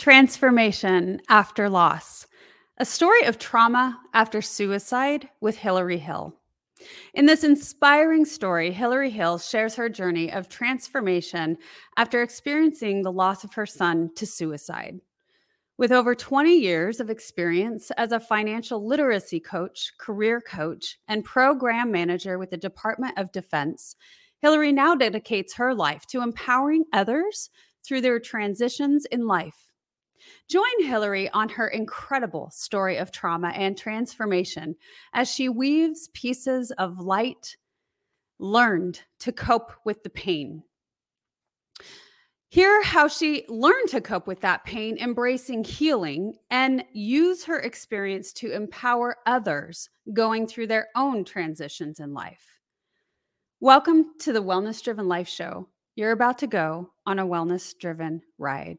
Transformation After Loss A Story of Trauma After Suicide with Hilari Hill. In this inspiring story, Hilari Hill shares her journey of transformation after experiencing the loss of her son to suicide. With over 20 years of experience as a financial literacy coach, career coach, and program manager with the Department of Defense, Hilari now dedicates her life to empowering others through their transitions in life. Join Hilari on her incredible story of trauma and transformation as she weaves pieces of light learned to cope with the pain. Hear how she learned to cope with that pain, embracing healing, and use her experience to empower others going through their own transitions in life. Welcome to the Wellness Driven Life Show. You're about to go on a wellness driven ride.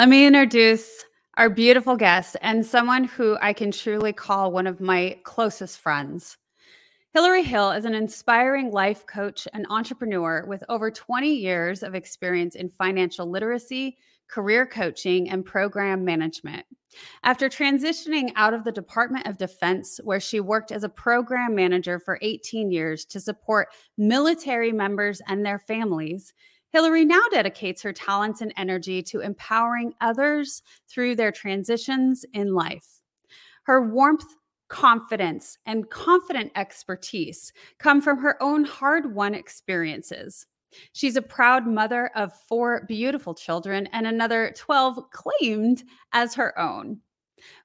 Let me introduce our beautiful guest and someone who I can truly call one of my closest friends. Hilari Hill is an inspiring life coach and entrepreneur with over 20 years of experience in financial literacy, career coaching, and program management. After transitioning out of the Department of Defense, where she worked as a program manager for 18 years to support military members and their families, Hilari now dedicates her talents and energy to empowering others through their transitions in life. Her warmth, confidence, and confident expertise come from her own hard won experiences. She's a proud mother of four beautiful children and another 12 claimed as her own.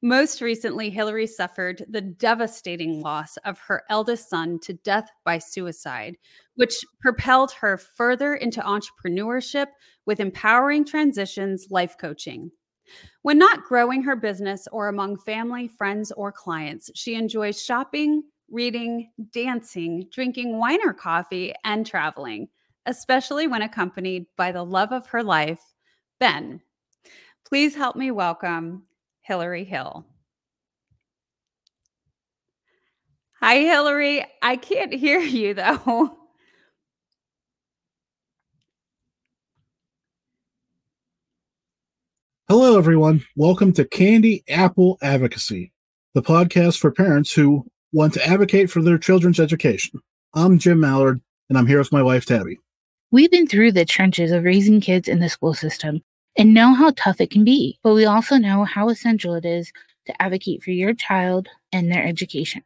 Most recently, Hilari suffered the devastating loss of her eldest son to death by suicide, which propelled her further into entrepreneurship with empowering transitions life coaching. When not growing her business or among family, friends, or clients, she enjoys shopping, reading, dancing, drinking wine or coffee, and traveling, especially when accompanied by the love of her life, Ben. Please help me welcome Hilari Hill. Hi, Hilari. I can't hear you though. Hello, everyone. Welcome to Candy Apple Advocacy, the podcast for parents who want to advocate for their children's education. I'm Jim Mallard, and I'm here with my wife, Tabby. We've been through the trenches of raising kids in the school system and know how tough it can be, but we also know how essential it is to advocate for your child and their education.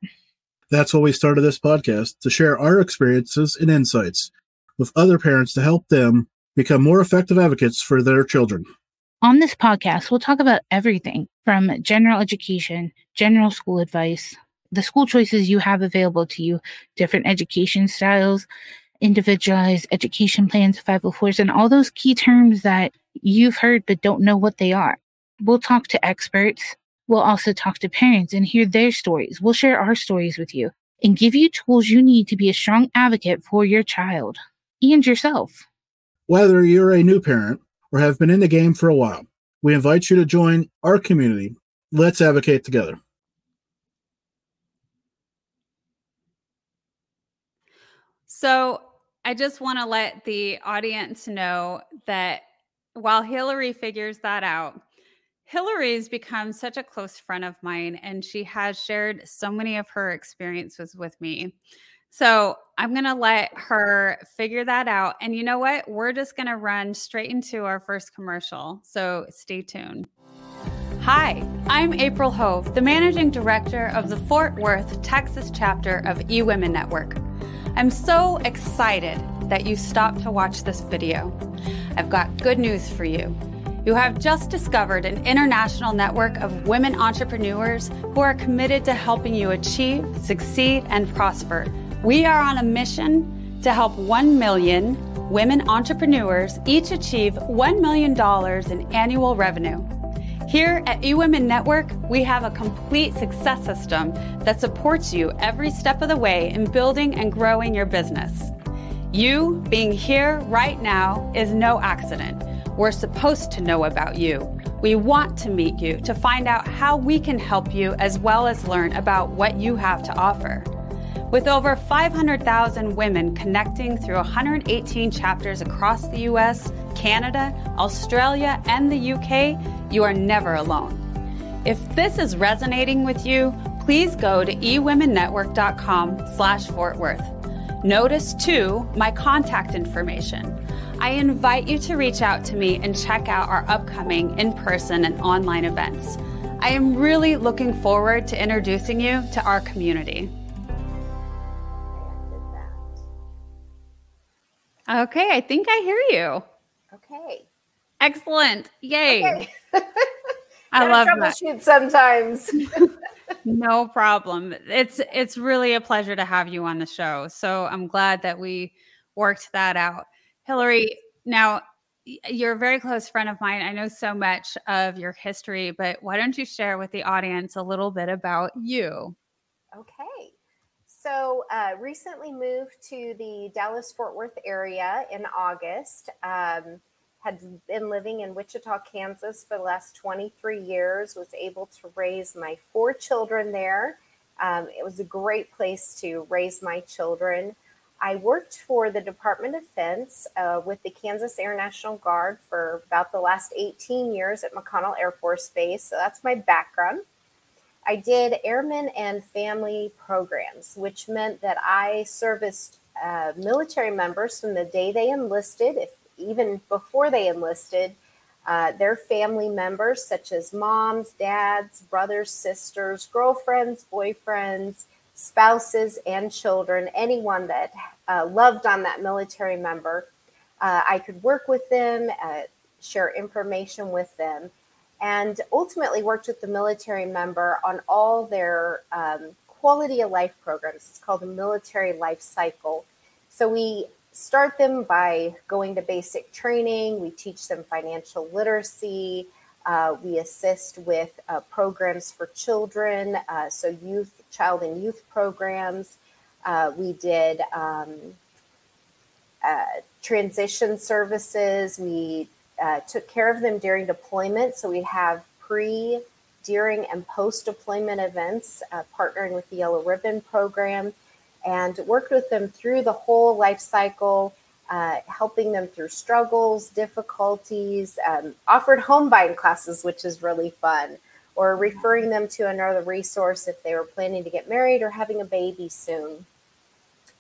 That's why we started this podcast to share our experiences and insights with other parents to help them become more effective advocates for their children. On this podcast, we'll talk about everything from general education, general school advice, the school choices you have available to you, different education styles, individualized education plans, 504s, and all those key terms that you've heard but don't know what they are. We'll talk to experts. We'll also talk to parents and hear their stories. We'll share our stories with you and give you tools you need to be a strong advocate for your child and yourself. Whether you're a new parent or have been in the game for a while, we invite you to join our community. Let's advocate together. So, I just want to let the audience know that while Hilari figures that out, Hilari's become such a close friend of mine, and she has shared so many of her experiences with me. So I'm going to let her figure that out. And you know what? We're just going to run straight into our first commercial. So stay tuned. Hi, I'm April Hove, the managing director of the Fort Worth, Texas chapter of eWomen Network. I'm so excited that you stopped to watch this video. I've got good news for you. You have just discovered an international network of women entrepreneurs who are committed to helping you achieve, succeed, and prosper. We are on a mission to help 1 million women entrepreneurs each achieve $1 million in annual revenue. Here at eWomen Network, we have a complete success system that supports you every step of the way in building and growing your business. You being here right now is no accident. We're supposed to know about you. We want to meet you to find out how we can help you as well as learn about what you have to offer. With over 500,000 women connecting through 118 chapters across the US, Canada, Australia, and the UK, you are never alone. If this is resonating with you, please go to eWomenNetwork.com slash Fort Worth. Notice too my contact information. I invite you to reach out to me and check out our upcoming in person and online events. I am really looking forward to introducing you to our community. Okay, I think I hear you. Okay. Excellent. Yay. Okay. I love that. troubleshoot sometimes. No problem. It's it's really a pleasure to have you on the show. So I'm glad that we worked that out. Hilari, now you're a very close friend of mine. I know so much of your history, but why don't you share with the audience a little bit about you? Okay. So, uh, recently moved to the Dallas Fort Worth area in August. Um, had been living in Wichita, Kansas for the last 23 years. Was able to raise my four children there. Um, it was a great place to raise my children. I worked for the Department of Defense uh, with the Kansas Air National Guard for about the last 18 years at McConnell Air Force Base. So that's my background. I did airmen and family programs, which meant that I serviced uh, military members from the day they enlisted, if even before they enlisted, uh, their family members, such as moms, dads, brothers, sisters, girlfriends, boyfriends, spouses, and children, anyone that uh, loved on that military member. Uh, I could work with them, uh, share information with them and ultimately worked with the military member on all their um, quality of life programs. It's called the military life cycle. So we start them by going to basic training, we teach them financial literacy. Uh, we assist with uh, programs for children, uh, so youth, child and youth programs. Uh, we did um, uh, transition services. We uh, took care of them during deployment. So we have pre, during, and post deployment events, partnering with the Yellow Ribbon program, and worked with them through the whole life cycle, uh, helping them through struggles, difficulties, um, offered home buying classes, which is really fun, or referring them to another resource if they were planning to get married or having a baby soon.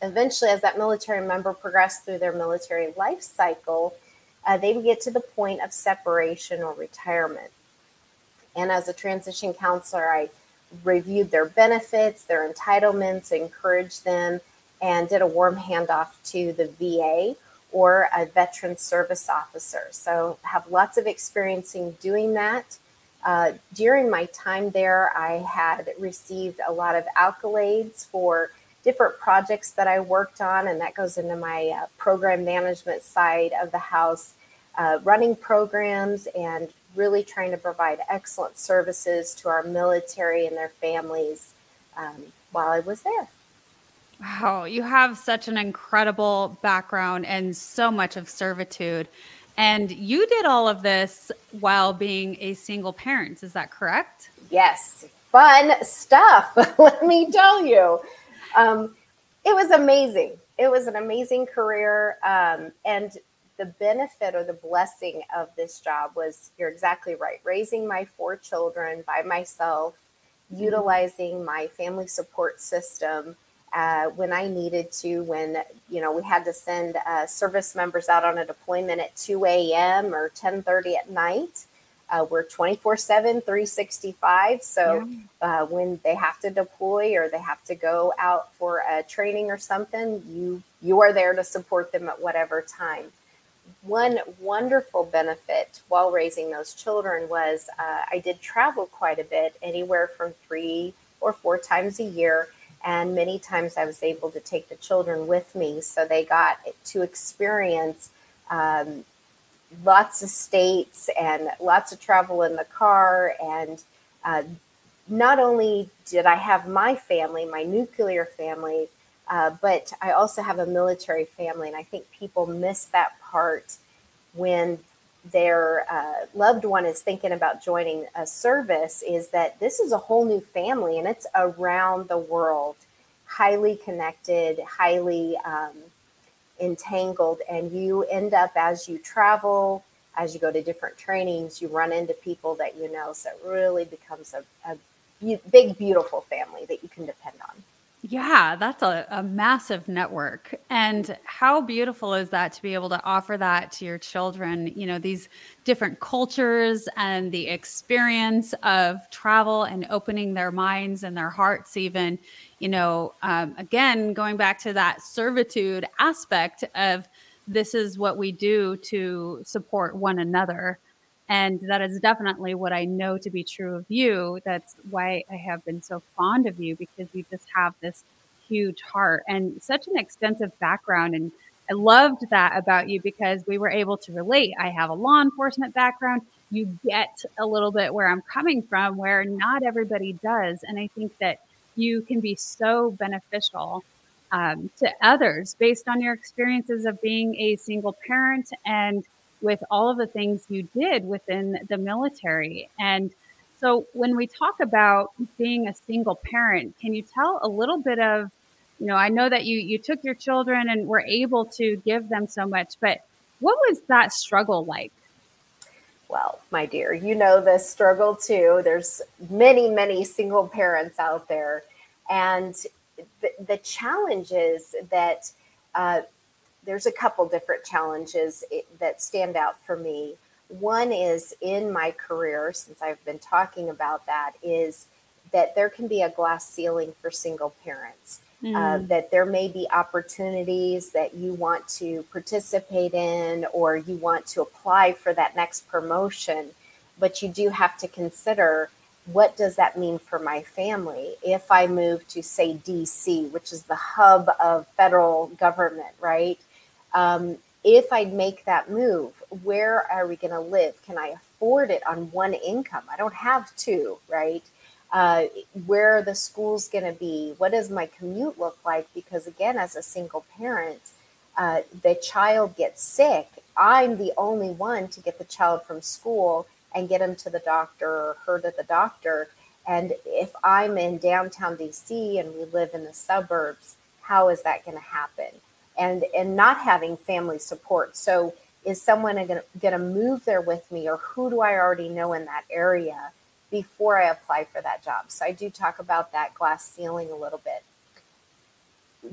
Eventually, as that military member progressed through their military life cycle, uh, they would get to the point of separation or retirement. And as a transition counselor, I reviewed their benefits, their entitlements, encouraged them, and did a warm handoff to the VA or a veteran service officer. So, have lots of experience in doing that. Uh, during my time there, I had received a lot of accolades for different projects that I worked on, and that goes into my uh, program management side of the house, uh, running programs and really trying to provide excellent services to our military and their families um, while I was there. Wow, you have such an incredible background and so much of servitude. And you did all of this while being a single parent. Is that correct? Yes, fun stuff. Let me tell you. Um, it was amazing. It was an amazing career. Um, and the benefit or the blessing of this job was you're exactly right raising my four children by myself mm-hmm. utilizing my family support system uh, when i needed to when you know we had to send uh, service members out on a deployment at 2 a.m or 10.30 at night uh, we're 24 7 365 so yeah. uh, when they have to deploy or they have to go out for a training or something you you are there to support them at whatever time one wonderful benefit while raising those children was uh, I did travel quite a bit, anywhere from three or four times a year. And many times I was able to take the children with me. So they got to experience um, lots of states and lots of travel in the car. And uh, not only did I have my family, my nuclear family, uh, but I also have a military family, and I think people miss that part when their uh, loved one is thinking about joining a service. Is that this is a whole new family, and it's around the world, highly connected, highly um, entangled, and you end up as you travel. As you go to different trainings, you run into people that you know, so it really becomes a, a big, beautiful family that you can depend on. Yeah, that's a, a massive network. And how beautiful is that to be able to offer that to your children? You know, these different cultures and the experience of travel and opening their minds and their hearts, even, you know, um, again, going back to that servitude aspect of this is what we do to support one another. And that is definitely what I know to be true of you. That's why I have been so fond of you because you just have this huge heart and such an extensive background. And I loved that about you because we were able to relate. I have a law enforcement background. You get a little bit where I'm coming from, where not everybody does. And I think that you can be so beneficial um, to others based on your experiences of being a single parent and with all of the things you did within the military. And so when we talk about being a single parent, can you tell a little bit of, you know, I know that you you took your children and were able to give them so much, but what was that struggle like? Well, my dear, you know the struggle too. There's many, many single parents out there. And the, the that uh, there's a couple different challenges that stand out for me. One is in my career, since I've been talking about that, is that there can be a glass ceiling for single parents. Mm. Uh, that there may be opportunities that you want to participate in or you want to apply for that next promotion, but you do have to consider what does that mean for my family if I move to, say, DC, which is the hub of federal government, right? Um, if I make that move, where are we going to live? Can I afford it on one income? I don't have two, right? Uh, where are the schools going to be? What does my commute look like? Because again, as a single parent, uh, the child gets sick. I'm the only one to get the child from school and get him to the doctor or her to the doctor. And if I'm in downtown DC and we live in the suburbs, how is that going to happen? And and not having family support. So is someone going to move there with me or who do I already know in that area before I apply for that job? So I do talk about that glass ceiling a little bit.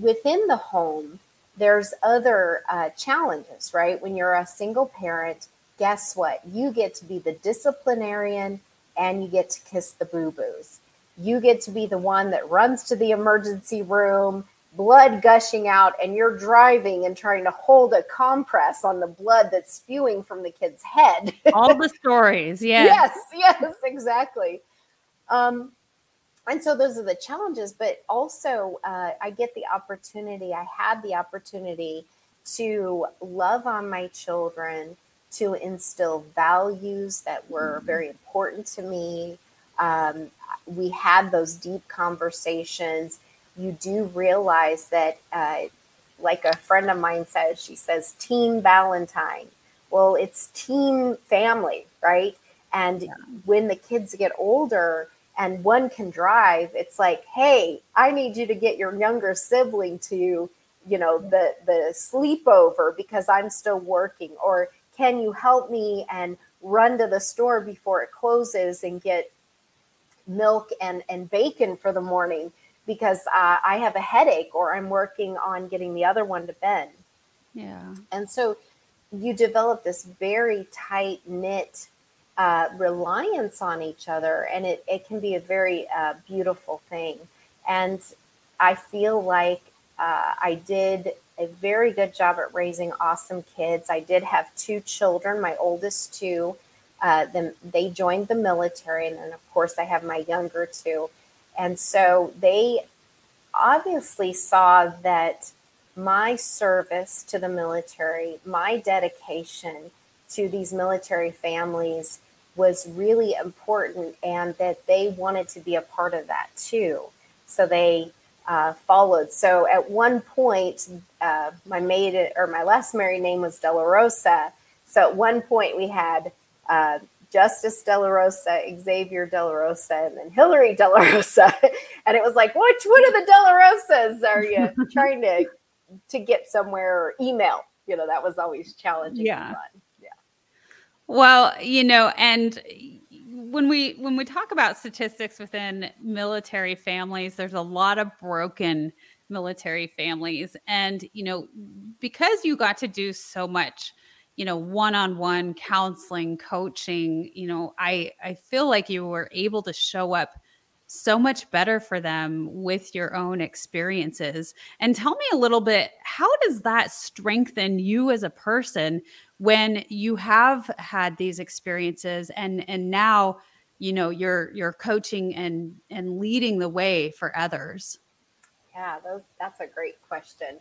Within the home, there's other uh, challenges, right? When you're a single parent, guess what? You get to be the disciplinarian and you get to kiss the boo boos. You get to be the one that runs to the emergency room blood gushing out and you're driving and trying to hold a compress on the blood that's spewing from the kid's head. All the stories, yeah. yes, yes, exactly. Um, and so those are the challenges, but also uh, I get the opportunity, I had the opportunity to love on my children, to instill values that were mm-hmm. very important to me. Um, we had those deep conversations you do realize that, uh, like a friend of mine says, she says, Team Valentine. Well, it's team family, right? And yeah. when the kids get older and one can drive, it's like, hey, I need you to get your younger sibling to you know the the sleepover because i'm still working or can you help me and run to the store before it closes and get milk and and bacon for the morning because uh, i have a headache or i'm working on getting the other one to bed yeah and so you develop this very tight knit uh, reliance on each other and it, it can be a very uh, beautiful thing and i feel like uh, I did a very good job at raising awesome kids. I did have two children, my oldest two. Uh, then they joined the military, and then of course I have my younger two, and so they obviously saw that my service to the military, my dedication to these military families was really important, and that they wanted to be a part of that too. So they uh, followed. So at one point, uh, my maid or my last married name was Della Rosa. So at one point, we had uh, Justice Della Rosa, Xavier Della Rosa, and then Hilari Della Rosa. and it was like, which one of the Della Rosas are you trying to to get somewhere or email? You know, that was always challenging. Yeah. Yeah. Well, you know, and when we when we talk about statistics within military families there's a lot of broken military families and you know because you got to do so much you know one-on-one counseling coaching you know i i feel like you were able to show up so much better for them with your own experiences. And tell me a little bit how does that strengthen you as a person when you have had these experiences and and now you know you're you're coaching and and leading the way for others? Yeah those, that's a great question.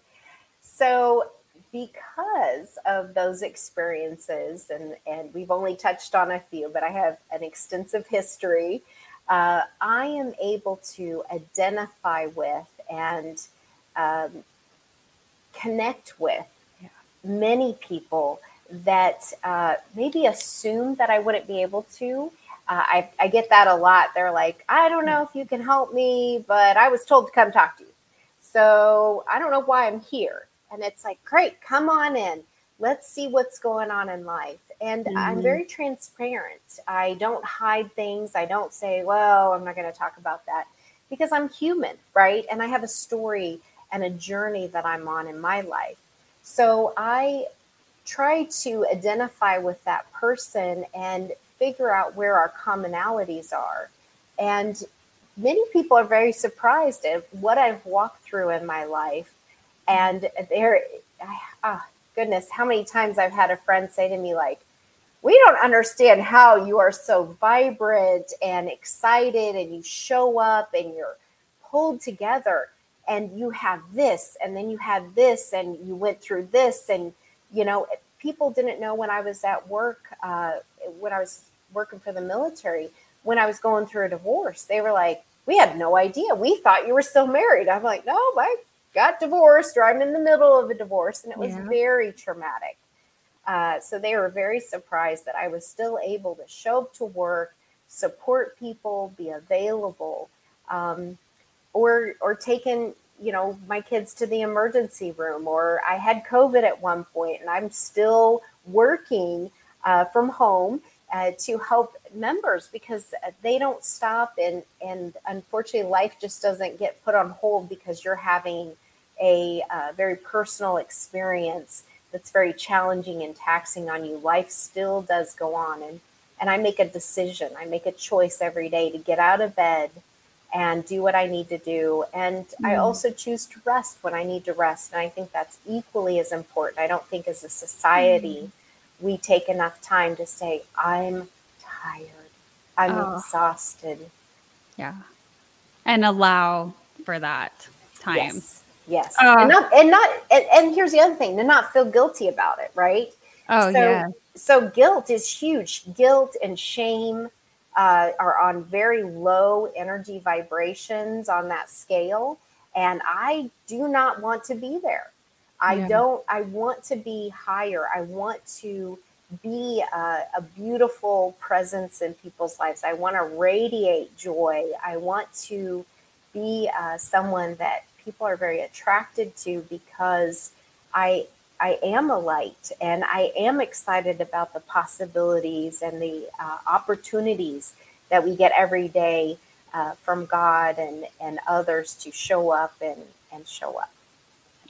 So because of those experiences and and we've only touched on a few but i have an extensive history uh, i am able to identify with and um, connect with many people that uh, maybe assume that I wouldn't be able to. Uh, I, I get that a lot. They're like, I don't know if you can help me, but I was told to come talk to you. So I don't know why I'm here. And it's like, great, come on in. Let's see what's going on in life. And mm-hmm. I'm very transparent. I don't hide things. I don't say, well, I'm not going to talk about that because I'm human, right? And I have a story and a journey that I'm on in my life. So I try to identify with that person and figure out where our commonalities are. And many people are very surprised at what I've walked through in my life. And there, oh, goodness, how many times I've had a friend say to me, like, we don't understand how you are so vibrant and excited and you show up and you're pulled together and you have this and then you had this and you went through this and you know, people didn't know when I was at work, uh, when I was working for the military, when I was going through a divorce. They were like, we had no idea. We thought you were still married. I'm like, no, I got divorced or I'm in the middle of a divorce. And it was yeah. very traumatic. Uh, so they were very surprised that I was still able to show up to work, support people, be available, um, or or taking you know my kids to the emergency room or i had covid at one point and i'm still working uh, from home uh, to help members because they don't stop and and unfortunately life just doesn't get put on hold because you're having a uh, very personal experience that's very challenging and taxing on you life still does go on and and i make a decision i make a choice every day to get out of bed and do what I need to do. And mm. I also choose to rest when I need to rest. And I think that's equally as important. I don't think as a society mm. we take enough time to say, I'm tired, I'm oh. exhausted. Yeah. And allow for that time. Yes. Yes. Uh, and not, and not, and, and, here's the other thing to not feel guilty about it, right? Oh, so, yeah. So guilt is huge. Guilt and shame uh, are on very low energy vibrations on that scale. And I do not want to be there. I yeah. don't, I want to be higher. I want to be a, a beautiful presence in people's lives. I want to radiate joy. I want to be uh, someone that people are very attracted to because I I am a light and I am excited about the possibilities and the uh, opportunities that we get every day uh, from God and, and others to show up and, and show up.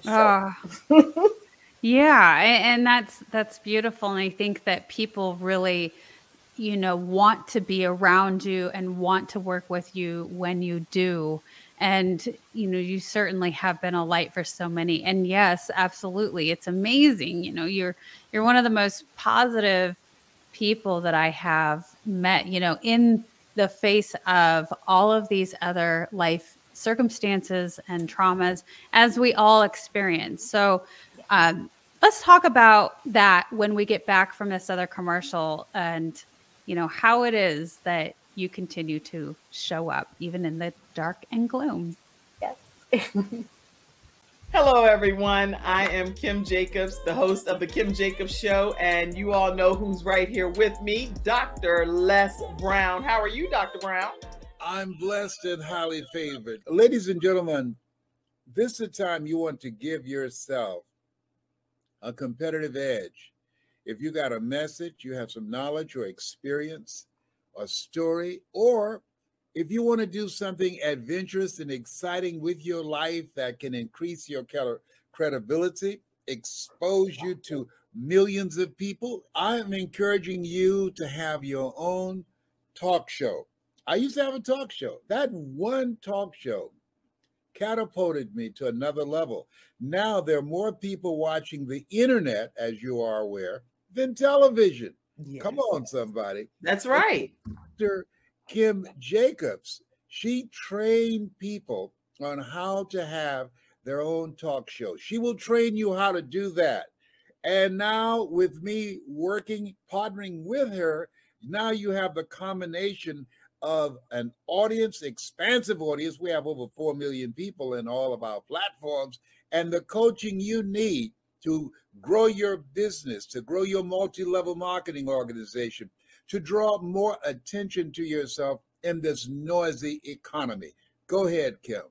Show oh. yeah, and that's that's beautiful. And I think that people really, you know, want to be around you and want to work with you when you do and you know you certainly have been a light for so many. And yes absolutely. It's amazing. You know you're you're one of the most positive people that i have met you know in the face of all of these other life circumstances and traumas as we all experience. So um, let's talk about that when we get back from this other commercial and you know how it is that you continue to show up even in the dark and gloom. Yes. Hello, everyone. I am Kim Jacobs, the host of The Kim Jacobs Show, and you all know who's right here with me, Dr. Les Brown. How are you, Dr. Brown? I'm blessed and highly favored. Ladies and gentlemen, this is a time you want to give yourself a competitive edge. If you got a message, you have some knowledge or experience, a story, or if you want to do something adventurous and exciting with your life that can increase your credibility, expose you to millions of people, I'm encouraging you to have your own talk show. I used to have a talk show. That one talk show catapulted me to another level. Now there are more people watching the internet, as you are aware, than television. Yes. Come on, somebody. That's right. Dr. Kim Jacobs, she trained people on how to have their own talk show. She will train you how to do that. And now, with me working, partnering with her, now you have the combination of an audience, expansive audience. We have over 4 million people in all of our platforms, and the coaching you need to grow your business, to grow your multi level marketing organization, to draw more attention to yourself in this noisy economy. Go ahead, Kim.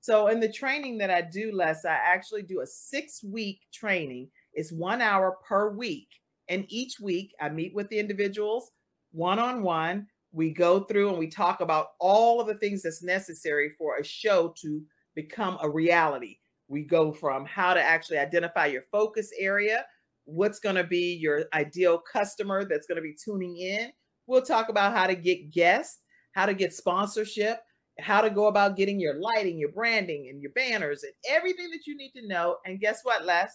So, in the training that I do, Les, I actually do a six week training. It's one hour per week. And each week I meet with the individuals one on one. We go through and we talk about all of the things that's necessary for a show to become a reality. We go from how to actually identify your focus area, what's going to be your ideal customer that's going to be tuning in. We'll talk about how to get guests, how to get sponsorship, how to go about getting your lighting, your branding, and your banners, and everything that you need to know. And guess what, Les?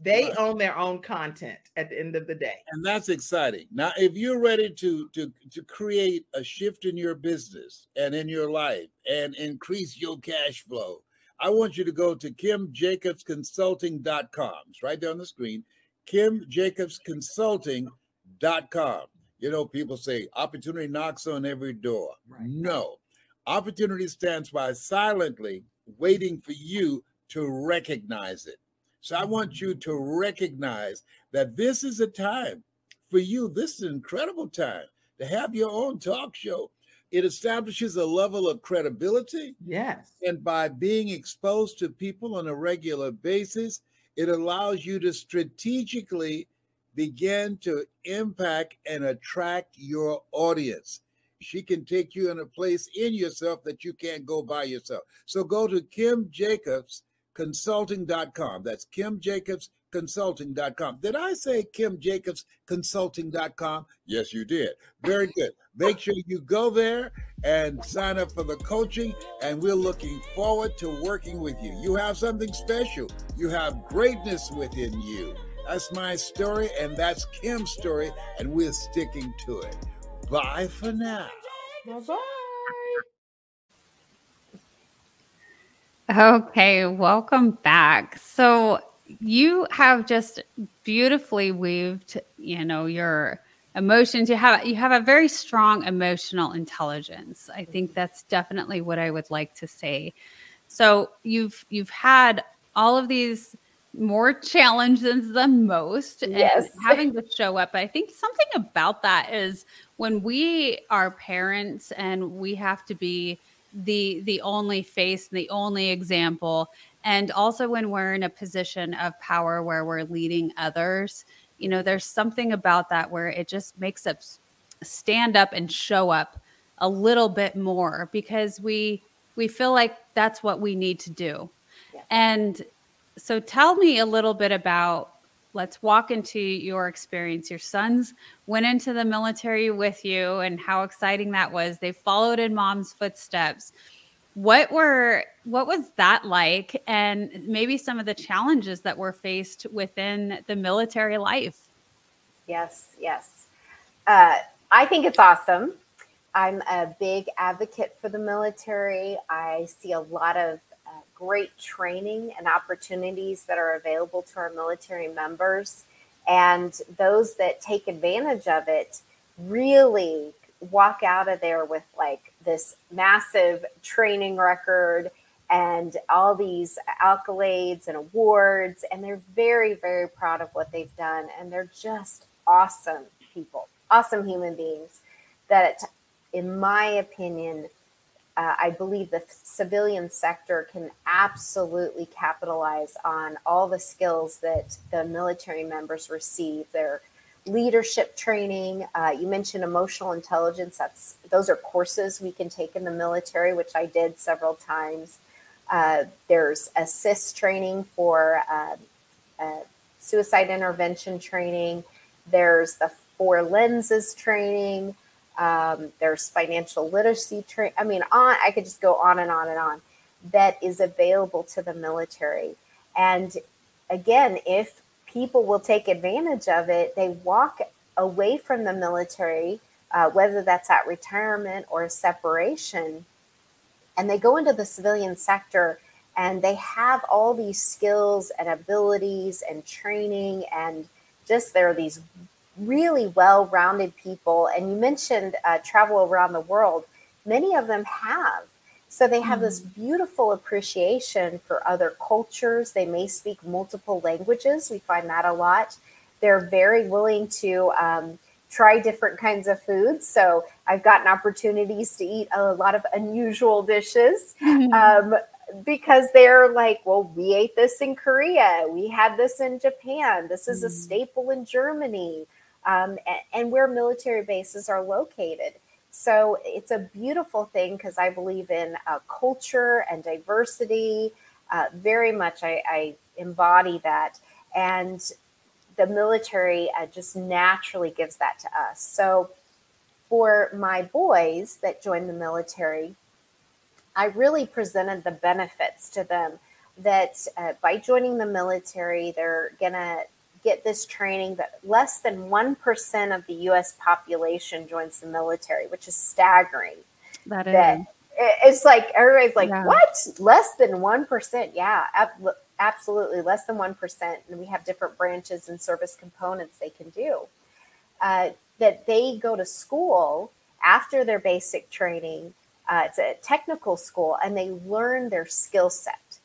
They right. own their own content at the end of the day. And that's exciting. Now, if you're ready to to to create a shift in your business and in your life and increase your cash flow, I want you to go to kimjacobsconsulting.com. It's right there on the screen kimjacobsconsulting.com. You know, people say opportunity knocks on every door. Right. No, opportunity stands by silently waiting for you to recognize it. So I want you to recognize that this is a time for you. This is an incredible time to have your own talk show. It establishes a level of credibility. Yes. And by being exposed to people on a regular basis, it allows you to strategically begin to impact and attract your audience. She can take you in a place in yourself that you can't go by yourself. So go to kimjacobsconsulting.com. That's Kim Jacobs consulting.com. Did I say Kim Jacobs consulting.com? Yes, you did. Very good. Make sure you go there and sign up for the coaching, and we're looking forward to working with you. You have something special, you have greatness within you. That's my story, and that's Kim's story, and we're sticking to it. Bye for now. Bye bye. Okay, welcome back. So, you have just beautifully weaved, you know, your emotions. You have you have a very strong emotional intelligence. I think that's definitely what I would like to say. So you've you've had all of these more challenges than most yes. and having to show up. I think something about that is when we are parents and we have to be the the only face, and the only example, and also when we're in a position of power where we're leading others, you know, there's something about that where it just makes us stand up and show up a little bit more because we we feel like that's what we need to do. Yeah. And so tell me a little bit about let's walk into your experience. Your sons went into the military with you and how exciting that was. They followed in mom's footsteps. What were what was that like and maybe some of the challenges that were faced within the military life? Yes, yes. Uh, I think it's awesome. I'm a big advocate for the military. I see a lot of uh, great training and opportunities that are available to our military members. And those that take advantage of it really walk out of there with like this massive training record and all these accolades and awards. And they're very, very proud of what they've done. And they're just awesome people, awesome human beings that in my opinion, uh, I believe the civilian sector can absolutely capitalize on all the skills that the military members receive. Their leadership training. Uh, you mentioned emotional intelligence. That's those are courses we can take in the military, which I did several times. Uh, there's assist training for uh, uh suicide intervention training. There's the four lenses training. Um, there's financial literacy training. I mean, on I could just go on and on and on. That is available to the military. And again, if people will take advantage of it, they walk away from the military, uh, whether that's at retirement or separation, and they go into the civilian sector and they have all these skills and abilities and training and just there are these really well rounded people. And you mentioned uh, travel around the world, many of them have. So they have mm this beautiful appreciation for other cultures. They may speak multiple languages. We find that a lot. They're very willing to um, try different kinds of foods. So I've gotten opportunities to eat a lot of unusual dishes. Mm-hmm. Um, because they're like, well, we ate this in Korea, we had this in Japan, this is a mm. staple in Germany um, and, and where military bases are located. So it's a beautiful thing because I believe in uh, culture and diversity. Uh, very much, I, I, embody that. And the military uh, just naturally gives that to us. So for my boys that joined the military, I really presented the benefits to them that uh, by joining the military, they're going to get this training that less than 1% of the US population joins the military, which is staggering. That is. It's like everybody's like, yeah. what? Less than 1%. Yeah, ab- absolutely. Less than 1%. And we have different branches and service components they can do. Uh, that they go to school after their basic training. Uh, it's a technical school and they learn their skill set.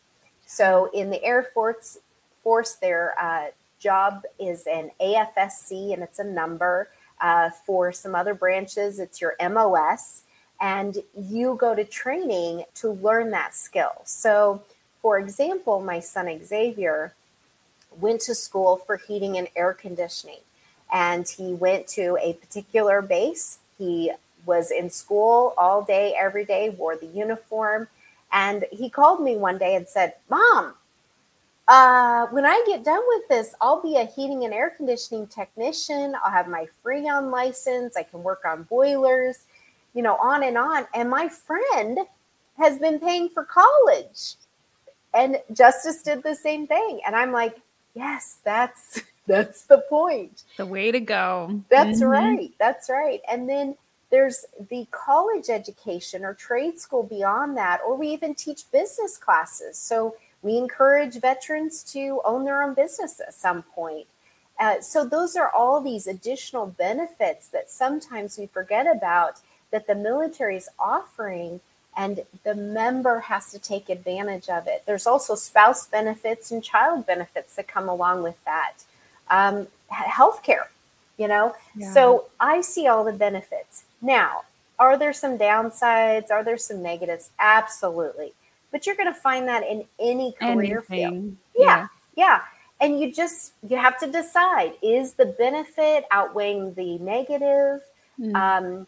So in the Air Force, Force, their uh, job is an AFSC and it's a number. Uh, for some other branches, it's your MOS, and you go to training to learn that skill. So, for example, my son Xavier went to school for heating and air conditioning, and he went to a particular base. He was in school all day, every day, wore the uniform. And he called me one day and said, Mom, uh, when I get done with this, I'll be a heating and air conditioning technician. I'll have my Freon license. I can work on boilers, you know, on and on. And my friend has been paying for college. And Justice did the same thing. And I'm like, yes, that's that's the point. The way to go. That's mm-hmm. right. That's right. And then there's the college education or trade school beyond that, or we even teach business classes. So we encourage veterans to own their own business at some point. Uh, so, those are all these additional benefits that sometimes we forget about that the military is offering, and the member has to take advantage of it. There's also spouse benefits and child benefits that come along with that. Um, healthcare, you know? Yeah. So, I see all the benefits. Now, Are there some downsides? Are there some negatives? Absolutely. But you're going to find that in any career Anything. field. Yeah, yeah. And you just you have to decide is the benefit outweighing the negative? Mm. Um,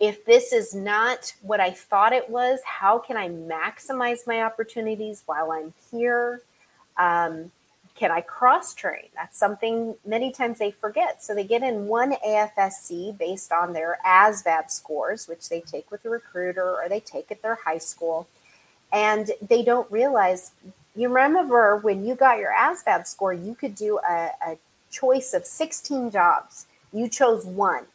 if this is not what I thought it was, how can I maximize my opportunities while I'm here? Um, can I cross train? That's something many times they forget. So they get in one AFSC based on their ASVAB scores, which they take with a recruiter or they take at their high school. And they don't realize, you remember when you got your ASVAB score, you could do a, a choice of 16 jobs. You chose one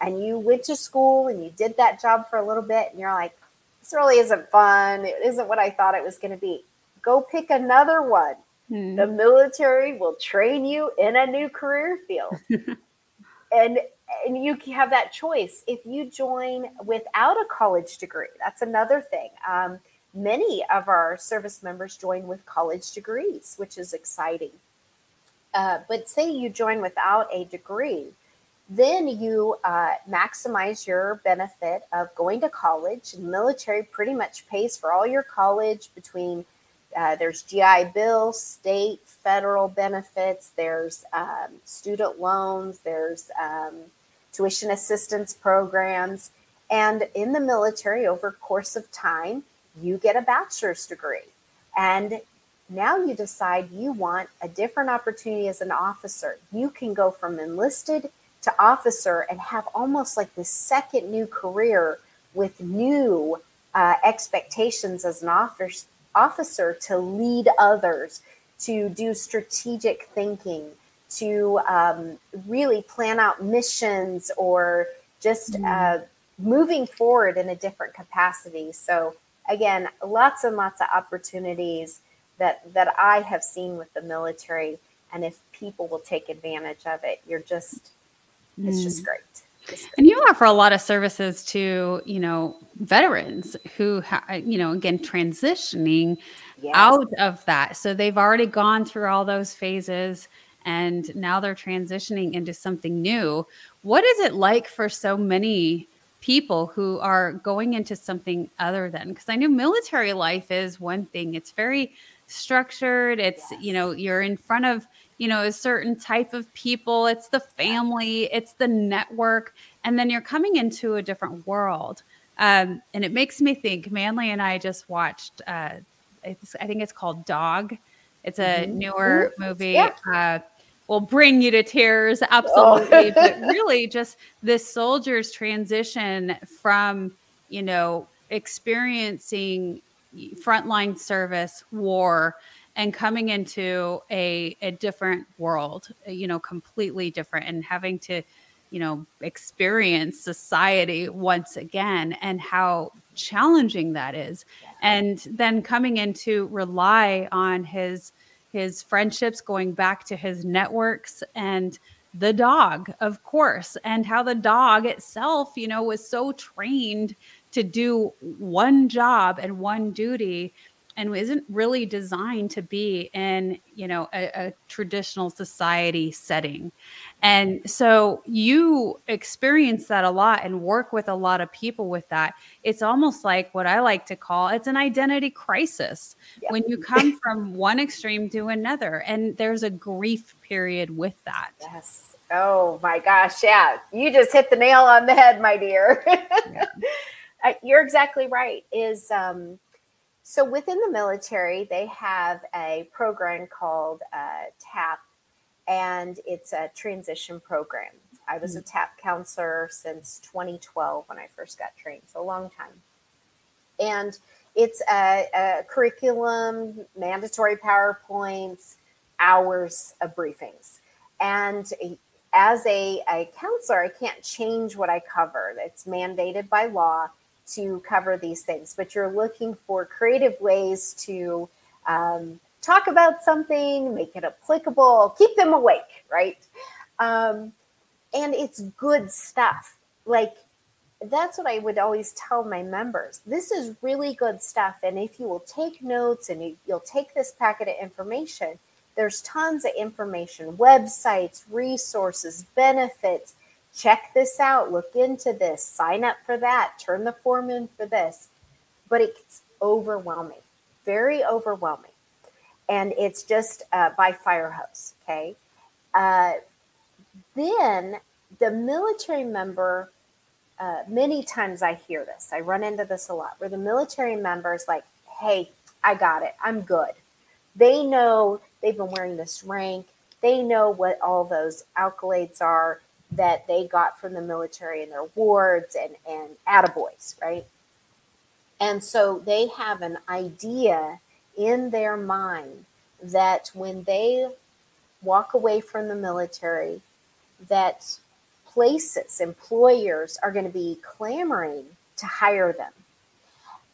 and you went to school and you did that job for a little bit and you're like, this really isn't fun. It isn't what I thought it was going to be. Go pick another one. Hmm. The military will train you in a new career field. and and you have that choice if you join without a college degree. That's another thing. Um, many of our service members join with college degrees, which is exciting. Uh, but say you join without a degree, then you uh, maximize your benefit of going to college. The military pretty much pays for all your college between uh, there's GI Bill, state, federal benefits, there's um, student loans, there's um, tuition assistance programs. And in the military, over course of time, you get a bachelor's degree. And now you decide you want a different opportunity as an officer. You can go from enlisted to officer and have almost like this second new career with new uh, expectations as an officer officer to lead others, to do strategic thinking, to um, really plan out missions or just uh, moving forward in a different capacity. So again, lots and lots of opportunities that that I have seen with the military, and if people will take advantage of it, you're just it's just mm. great. Just great. And you offer a lot of services to, you know, veterans who, ha- you know, again, transitioning Yes. out of that. So they've already gone through all those phases and now they're transitioning into something new. What is it like for so many people who are going into something other than? Because I know military life is one thing, it's very structured, it's, you know, you're in front of, you know, a certain type of people, it's the family, it's the network, and then you're coming into a different world. Um, and it makes me think Manley and I just watched uh, it's, I think it's called Dog. It's a Mhm. newer Ooh, movie. yeah. Uh, will bring you to tears, oh. absolutely. but really, just this soldier's transition from you know experiencing frontline service, war, and coming into a a different world. Uh, you know, completely different, and having to you know experience society once again and how challenging that is and then coming in to rely on his his friendships going back to his networks and the dog of course and how the dog itself you know was so trained to do one job and one duty and isn't really designed to be in you know a, a traditional society setting and so you experience that a lot and work with a lot of people with that it's almost like what i like to call it's an identity crisis Yeah. when you come from one extreme to another and there's a grief period with that Yes. Oh my gosh. Yeah. You just hit the nail on the head, my dear. Uh, You're exactly right. Is um, so within the military, they have a program called uh, TAP, and it's a transition program. I was a TAP counselor since 2012 when I first got trained, so a long time. And it's a, a curriculum, mandatory PowerPoints, hours of briefings. And as a, a counselor, I can't change what I cover. It's mandated by law to cover these things, but you're looking for creative ways to um, talk about something, make it applicable, keep them awake, right? Um, and it's good stuff. Like, that's what I would always tell my members. This is really good stuff. And if you will take notes and you, you'll take this packet of information, there's tons of information, websites, resources, benefits, check this out, look into this, sign up for that, turn the form in for this. But it's overwhelming, very overwhelming. And it's just uh, by fire hose. Okay. Uh, then the military member, uh, many times I hear this, I run into this a lot, where the military member is like, hey, I got it, I'm good. They know they've been wearing this rank, they know what all those accolades are that they got from the military and their wards and, and attaboys, right? And so they have an idea in their mind that when they walk away from the military, that places, employers are going to be clamoring to hire them.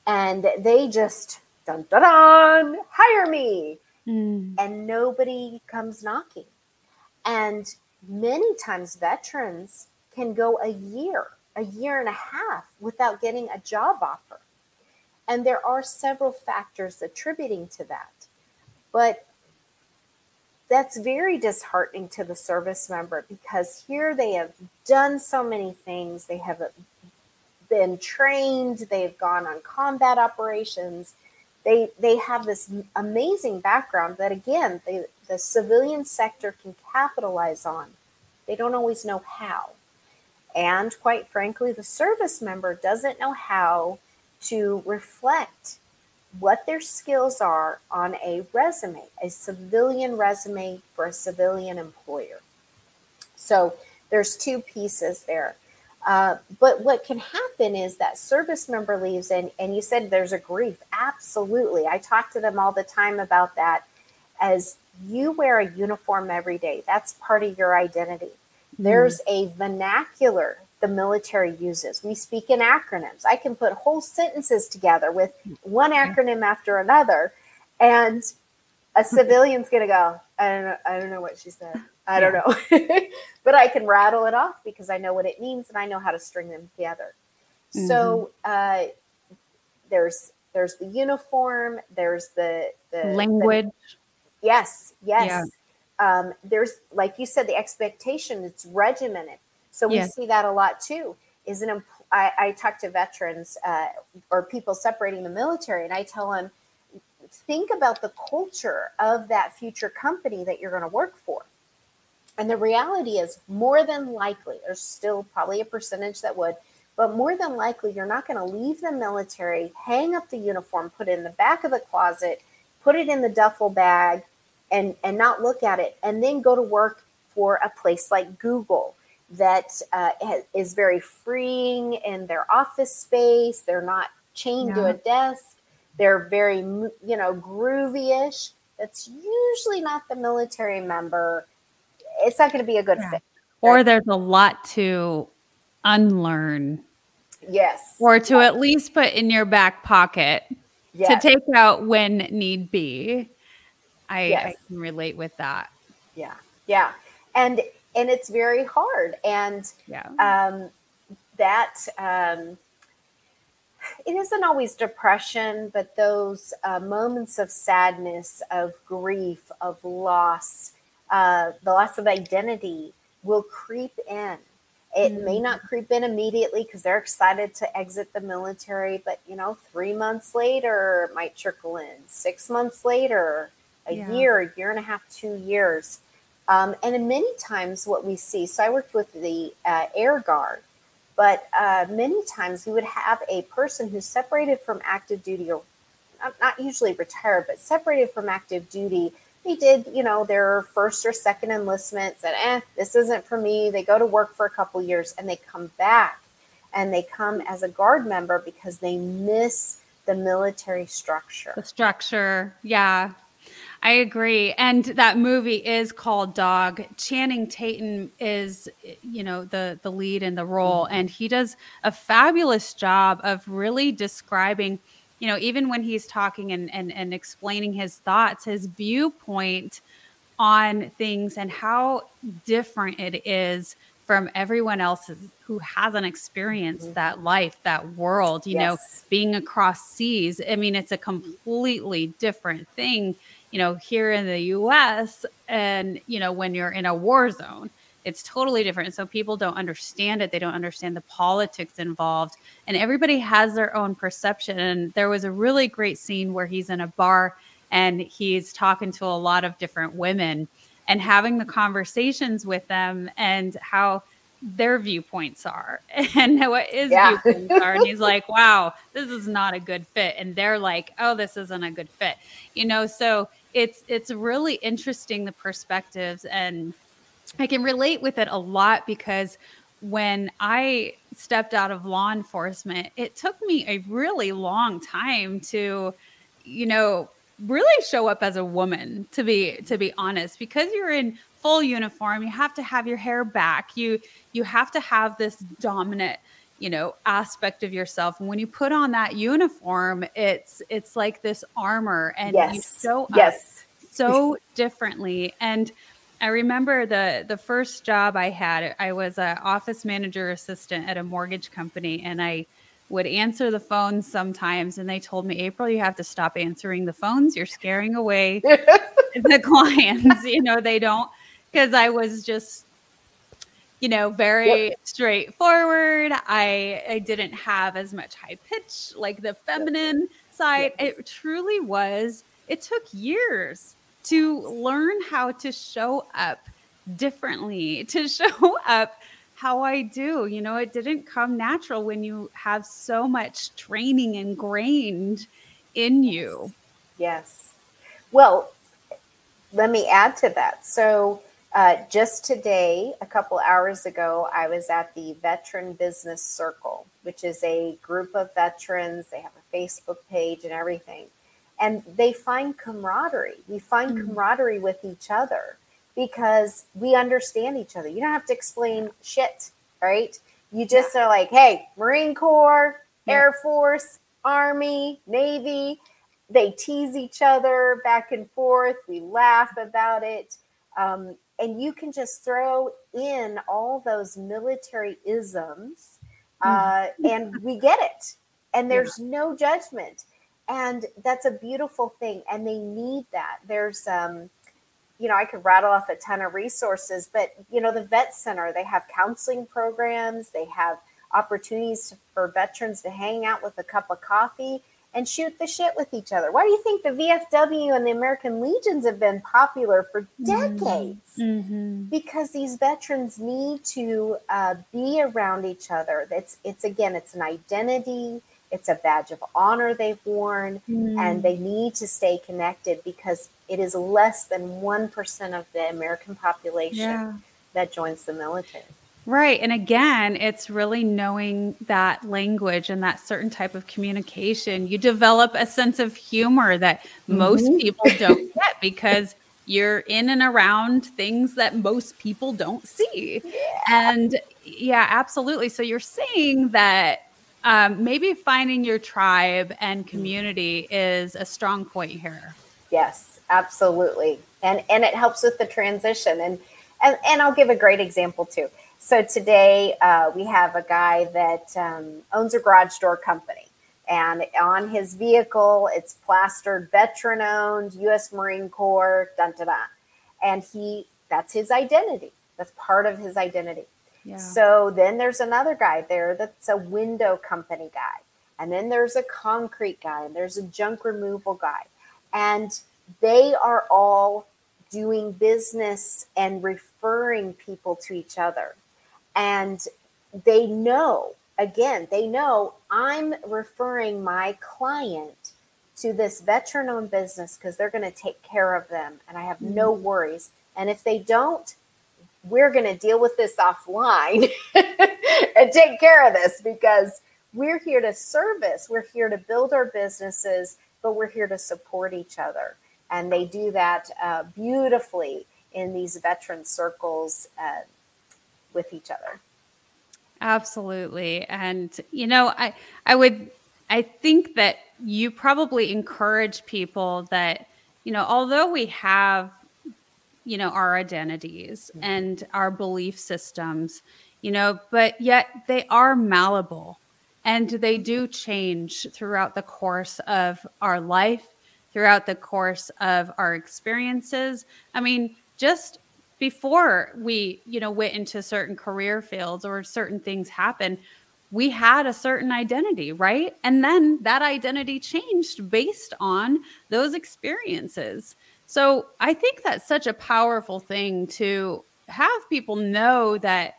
And they just, dun dun dun, hire me. Mm. And nobody comes knocking. And many times veterans can go a year, a year and a half without getting a job offer. And there are several factors attributing to that. But that's very disheartening to the service member because here they have done so many things. They have been trained, they've gone on combat operations. They, they have this amazing background that, again, they, the civilian sector can capitalize on. They don't always know how. And quite frankly, the service member doesn't know how to reflect what their skills are on a resume, a civilian resume for a civilian employer. So there's two pieces there. Uh, but what can happen is that service member leaves, and, and you said there's a grief. Absolutely. I talk to them all the time about that. As you wear a uniform every day, that's part of your identity. Mm. There's a vernacular the military uses. We speak in acronyms. I can put whole sentences together with one acronym after another, and a civilian's going to go, I don't know, I don't know what she said. I don't know. but I can rattle it off because I know what it means and I know how to string them together. Mm-hmm. So uh, there's there's the uniform, there's the, the language. The, yes, yes. Yeah. Um, there's like you said, the expectation, it's regimented. So we see that a lot too. Is an I, I talk to veterans uh, or people separating the military, and I tell them, think about the culture of that future company that you're going to work for. And the reality is, more than likely, there's still probably a percentage that would, but more than likely, you're not going to leave the military, hang up the uniform, put it in the back of the closet, put it in the duffel bag, and and not look at it, and then go to work for a place like Google that uh, is very freeing in their office space. They're not chained yeah. to a desk. They're very, you know, groovy-ish. That's usually not the military member. It's not going to be a good yeah. fit. Or there's a lot to unlearn. Yes. Or to yes. at least put in your back pocket yes. to take out when need be. I, yes. I can relate with that. Yeah. Yeah. And and it's very hard. And yeah. um, that um, it isn't always depression, but those uh, moments of sadness, of grief, of loss, uh, the loss of identity will creep in. It mm. may not creep in immediately because they're excited to exit the military, but you know, three months later, it might trickle in. Six months later, a yeah. year, a year and a half, two years. Um, and many times, what we see so I worked with the uh, Air Guard, but uh, many times we would have a person who's separated from active duty or not, not usually retired, but separated from active duty. They did, you know, their first or second enlistment, said, eh, this isn't for me. They go to work for a couple years and they come back and they come as a guard member because they miss the military structure. The structure, yeah. I agree. And that movie is called Dog. Channing Tatum is, you know, the the lead in the role and he does a fabulous job of really describing, you know, even when he's talking and and, and explaining his thoughts, his viewpoint on things and how different it is from everyone else who hasn't experienced mm-hmm. that life, that world, you yes. know, being across seas. I mean, it's a completely different thing you know, here in the US and, you know, when you're in a war zone. it's totally different. So people don't understand it. They don't understand the politics involved. And everybody has their own perception. And there was a really great scene where he's in a bar and he's talking to a lot of different women and having the conversations with them and how their viewpoints are and what his yeah. viewpoints are. And he's like, wow, this is not a good fit. And they're like, oh, this isn't a good fit. You know, so it's it's really interesting the perspectives and I can relate with it a lot because when I stepped out of law enforcement, it took me a really long time to, you know, really show up as a woman to be to be honest. Because you're in full uniform you have to have your hair back you you have to have this dominant you know aspect of yourself and when you put on that uniform it's it's like this armor and yes. you show yes. so differently and I remember the the first job I had. I was an office manager assistant at a mortgage company, and I would answer the phones sometimes. And they told me, April, you have to stop answering the phones. You're scaring away the clients. You know, they don't because I was just you know very yep. straightforward i i didn't have as much high pitch like the feminine side yes. it truly was it took years to learn how to show up differently, to show up how I do. You know, it didn't come natural when you have so much training ingrained in you. Yes. Well, let me add to that. So, uh, just today, a couple hours ago, I was at the Veteran Business Circle, which is a group of veterans. They have a Facebook page and everything and they find camaraderie. We find mm-hmm. camaraderie with each other because we understand each other. You don't have to explain shit, right? You just yeah. are like, hey, Marine Corps, yeah. Air Force, Army, Navy. They tease each other back and forth. We laugh about it. Um, and you can just throw in all those military isms, uh, mm-hmm. and we get it. And there's yeah. no judgment and that's a beautiful thing and they need that there's um you know i could rattle off a ton of resources but you know the vet center they have counseling programs they have opportunities for veterans to hang out with a cup of coffee and shoot the shit with each other why do you think the vfw and the american legions have been popular for mm-hmm. decades mm-hmm. because these veterans need to uh, be around each other it's it's again it's an identity it's a badge of honor they've worn, mm. and they need to stay connected because it is less than 1% of the American population yeah. that joins the military. Right. And again, it's really knowing that language and that certain type of communication. You develop a sense of humor that mm-hmm. most people don't get because you're in and around things that most people don't see. Yeah. And yeah, absolutely. So you're saying that um, maybe finding your tribe and community is a strong point here. Yes, absolutely, and and it helps with the transition. And and, and I'll give a great example too. So today uh, we have a guy that um, owns a garage door company, and on his vehicle it's plastered veteran owned, U.S. Marine Corps, dun da da, and he that's his identity. That's part of his identity. So then there's another guy there that's a window company guy. And then there's a concrete guy and there's a junk removal guy. And they are all doing business and referring people to each other. And they know, again, they know I'm referring my client to this veteran owned business because they're going to take care of them and I have mm-hmm. no worries. And if they don't, we're going to deal with this offline and take care of this because we're here to service, we're here to build our businesses, but we're here to support each other. And they do that uh, beautifully in these veteran circles uh, with each other. Absolutely. And, you know, I, I would, I think that you probably encourage people that, you know, although we have you know our identities mm-hmm. and our belief systems you know but yet they are malleable and they do change throughout the course of our life throughout the course of our experiences i mean just before we, you know, went into certain career fields or certain things happened, we had a certain identity, right? And then that identity changed based on those experiences. So I think that's such a powerful thing to have people know that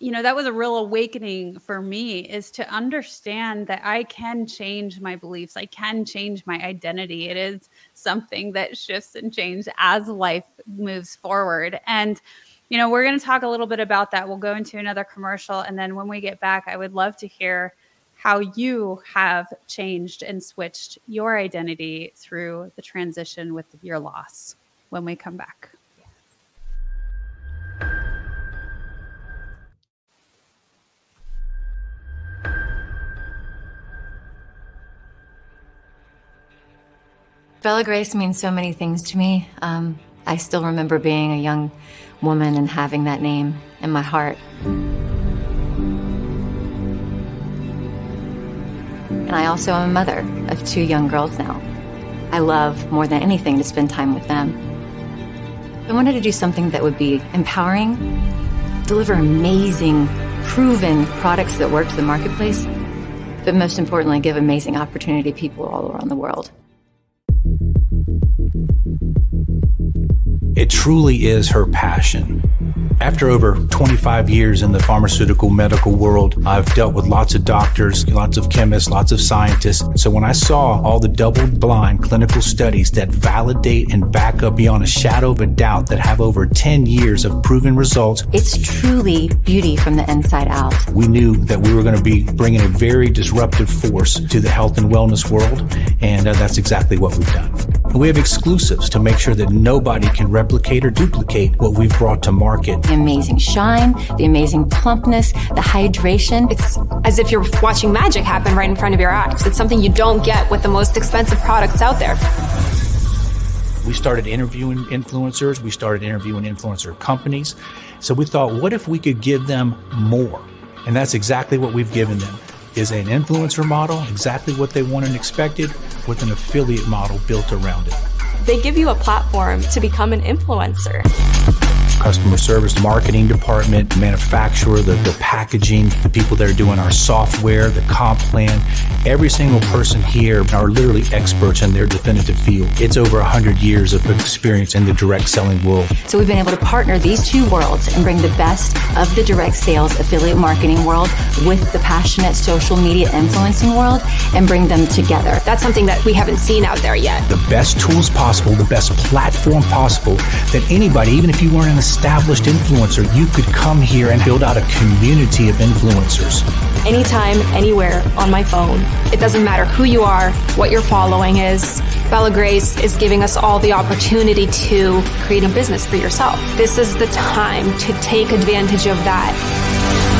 you know that was a real awakening for me is to understand that i can change my beliefs i can change my identity. It is something that shifts and changes as life moves forward. And you know we're going to talk a little bit about that. We'll go into another commercial and then when we get back i would love to hear how you have changed and switched your identity through the transition with your loss when we come back Bella Grace means so many things to me. Um, I still remember being a young woman and having that name in my heart. And I also am a mother of two young girls now. I love more than anything to spend time with them. I wanted to do something that would be empowering, deliver amazing, proven products that work to the marketplace, but most importantly, give amazing opportunity to people all around the world. It truly is her passion. After over 25 years in the pharmaceutical medical world, I've dealt with lots of doctors, lots of chemists, lots of scientists. So when I saw all the double blind clinical studies that validate and back up beyond a shadow of a doubt that have over 10 years of proven results, it's truly beauty from the inside out. We knew that we were going to be bringing a very disruptive force to the health and wellness world, and uh, that's exactly what we've done. We have exclusives to make sure that nobody can replicate or duplicate what we've brought to market the amazing shine, the amazing plumpness, the hydration. It's as if you're watching magic happen right in front of your eyes. It's something you don't get with the most expensive products out there. We started interviewing influencers, we started interviewing influencer companies. So we thought, what if we could give them more? And that's exactly what we've given them is an influencer model, exactly what they wanted and expected, with an affiliate model built around it. They give you a platform to become an influencer customer service, marketing department, manufacturer, the, the packaging, the people that are doing our software, the comp plan. Every single person here are literally experts in their definitive field. It's over 100 years of experience in the direct selling world. So we've been able to partner these two worlds and bring the best of the direct sales affiliate marketing world with the passionate social media influencing world and bring them together. That's something that we haven't seen out there yet. The best tools possible, the best platform possible that anybody, even if you weren't in established influencer, you could come here and build out a community of influencers. Anytime, anywhere, on my phone. It doesn't matter who you are, what your following is. Bella Grace is giving us all the opportunity to create a business for yourself. This is the time to take advantage of that.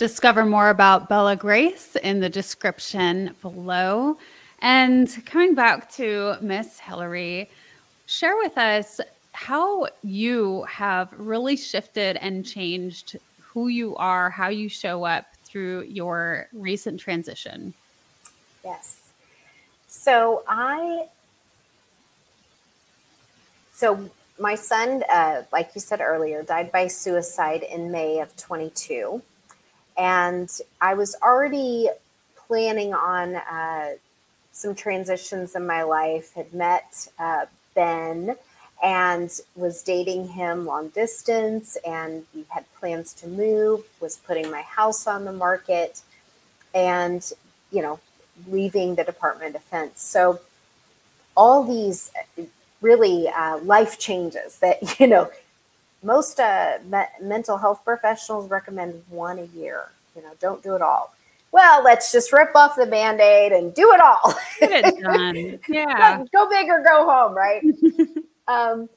Discover more about Bella Grace in the description below. And coming back to Miss Hilari, share with us how you have really shifted and changed who you are, how you show up through your recent transition. Yes. So I, so my son, uh, like you said earlier, died by suicide in May of 22 and I was already planning on uh, some transitions in my life. Had met uh, Ben and was dating him long distance, and we had plans to move. Was putting my house on the market, and you know, leaving the Department of Defense. So all these really uh, life changes that you know most uh, me- mental health professionals recommend one a year. You know, don't do it all. Well, let's just rip off the band aid and do it all. Get it done. Yeah. go big or go home, right? um,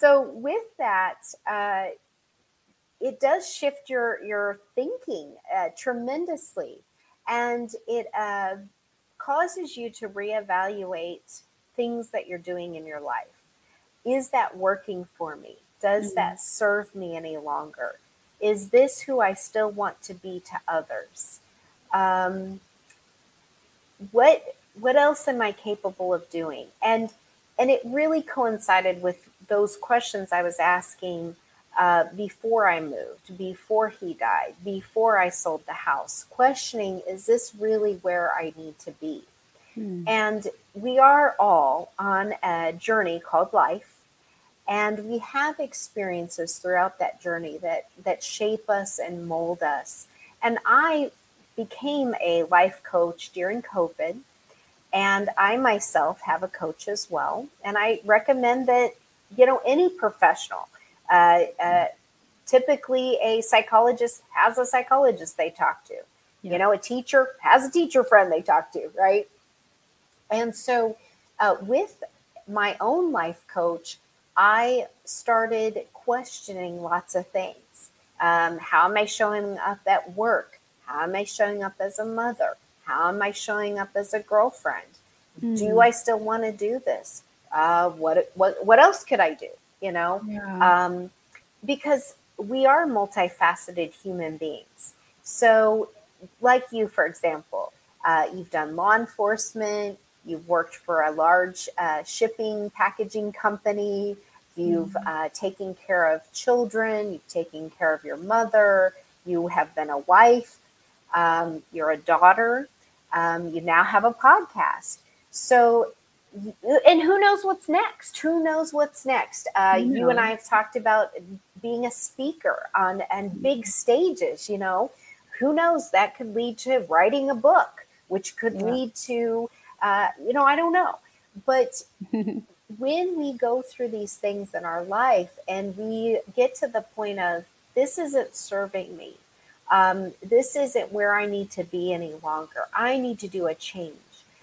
so, with that, uh, it does shift your your thinking uh, tremendously, and it uh, causes you to reevaluate things that you're doing in your life. is that working for me? Does that serve me any longer? Is this who I still want to be to others? Um, what what else am I capable of doing? And and it really coincided with those questions I was asking uh, before I moved, before he died, before I sold the house, questioning is this really where I need to be? Hmm. And we are all on a journey called life. And we have experiences throughout that journey that, that shape us and mold us. And I became a life coach during COVID. And I myself have a coach as well. And I recommend that, you know, any professional, uh, uh, typically a psychologist has a psychologist they talk to. Yeah. You know, a teacher has a teacher friend they talk to, right? And so, uh, with my own life coach, I started questioning lots of things. Um, how am I showing up at work? How am I showing up as a mother? How am I showing up as a girlfriend? Do I still want to do this? Uh, what what what else could I do? You know, Yeah. um, because we are multifaceted human beings. So, like you, for example, uh, you've done law enforcement, you've worked for a large uh, shipping packaging company, you've uh, taken care of children, you've taken care of your mother, you have been a wife, um, you're a daughter, um, you now have a podcast. So, and who knows what's next? Who knows what's next? Uh, Who you and I have talked about being a speaker on and big stages. You know, who knows? That could lead to writing a book, which could Yeah. lead to, uh, you know, I don't know. But when we go through these things in our life and we get to the point of this isn't serving me, um, this isn't where I need to be any longer. I need to do a change.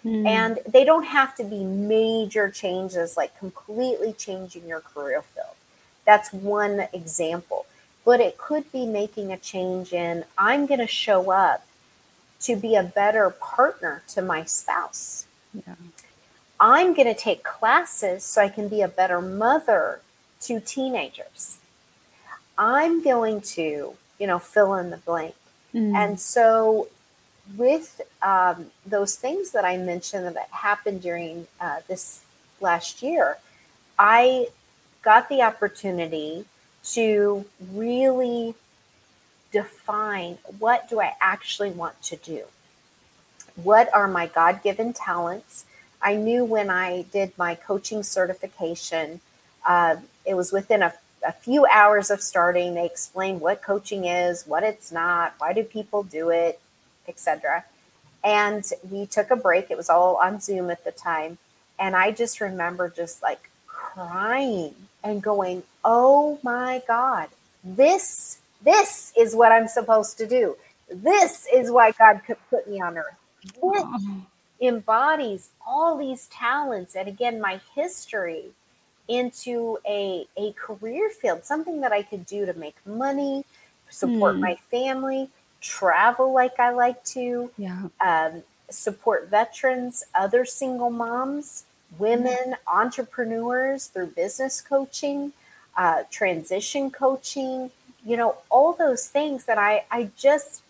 Hmm. And they don't have to be major changes like completely changing your career field. That's one example. But it could be making a change in I'm going to show up to be a better partner to my spouse. Yeah. I'm going to take classes so I can be a better mother to teenagers. I'm going to, you know, fill in the blank. Hmm. And so, with um, those things that I mentioned that happened during uh, this last year, I got the opportunity to really define what do I actually want to do? What are my God given talents? I knew when I did my coaching certification, uh, it was within a, a few hours of starting. They explained what coaching is, what it's not, why do people do it, etc. And we took a break. It was all on Zoom at the time. And I just remember just like crying and going, "Oh my God, this this is what I'm supposed to do. This is why God could put me on earth. This embodies all these talents and again my history into a a career field, something that I could do to make money, support Hmm. my family, travel like I like to, Yeah. um, support veterans, other single moms, women, entrepreneurs through business coaching, uh, transition coaching, you know, all those things that I, I just,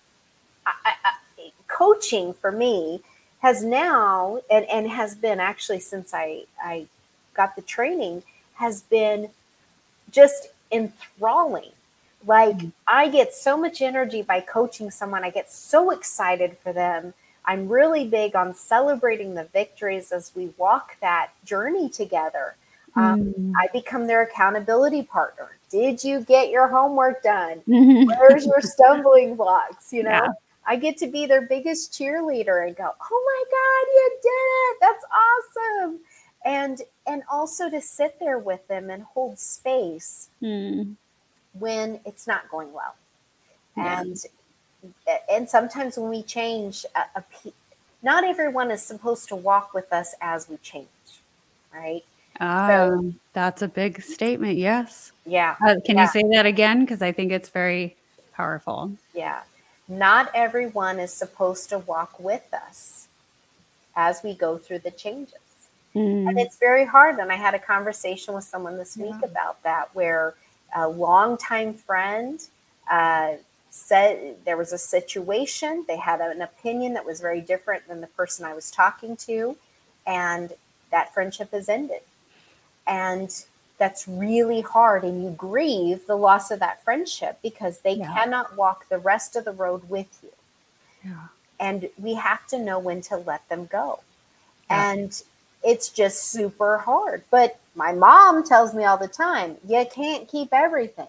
I, I- coaching for me has now, and, and has been actually since I, I got the training, has been just enthralling. Like I get so much energy by coaching someone. I get so excited for them. I'm really big on celebrating the victories as we walk that journey together. Um, I become their accountability partner. Did you get your homework done? Where's your stumbling blocks? You know, Yeah. I get to be their biggest cheerleader and go, "Oh my God, you did it! That's awesome!" And and also to sit there with them and hold space Hmm. when it's not going well. Yeah. And and sometimes when we change, a, a, pe- not everyone is supposed to walk with us as we change, right? Um, that's a big statement. Yes. Yeah. Uh, can Yeah. you say that again? Because I think it's very powerful. Yeah. Not everyone is supposed to walk with us as we go through the changes. Mm. And it's very hard. And I had a conversation with someone this week yeah. about that, where a longtime friend uh, said there was a situation, they had an opinion that was very different than the person I was talking to, and that friendship has ended. And that's really hard. And you grieve the loss of that friendship because they yeah. cannot walk the rest of the road with you. Yeah. And we have to know when to let them go. Yeah. And it's just super hard. But my mom tells me all the time you can't keep everything.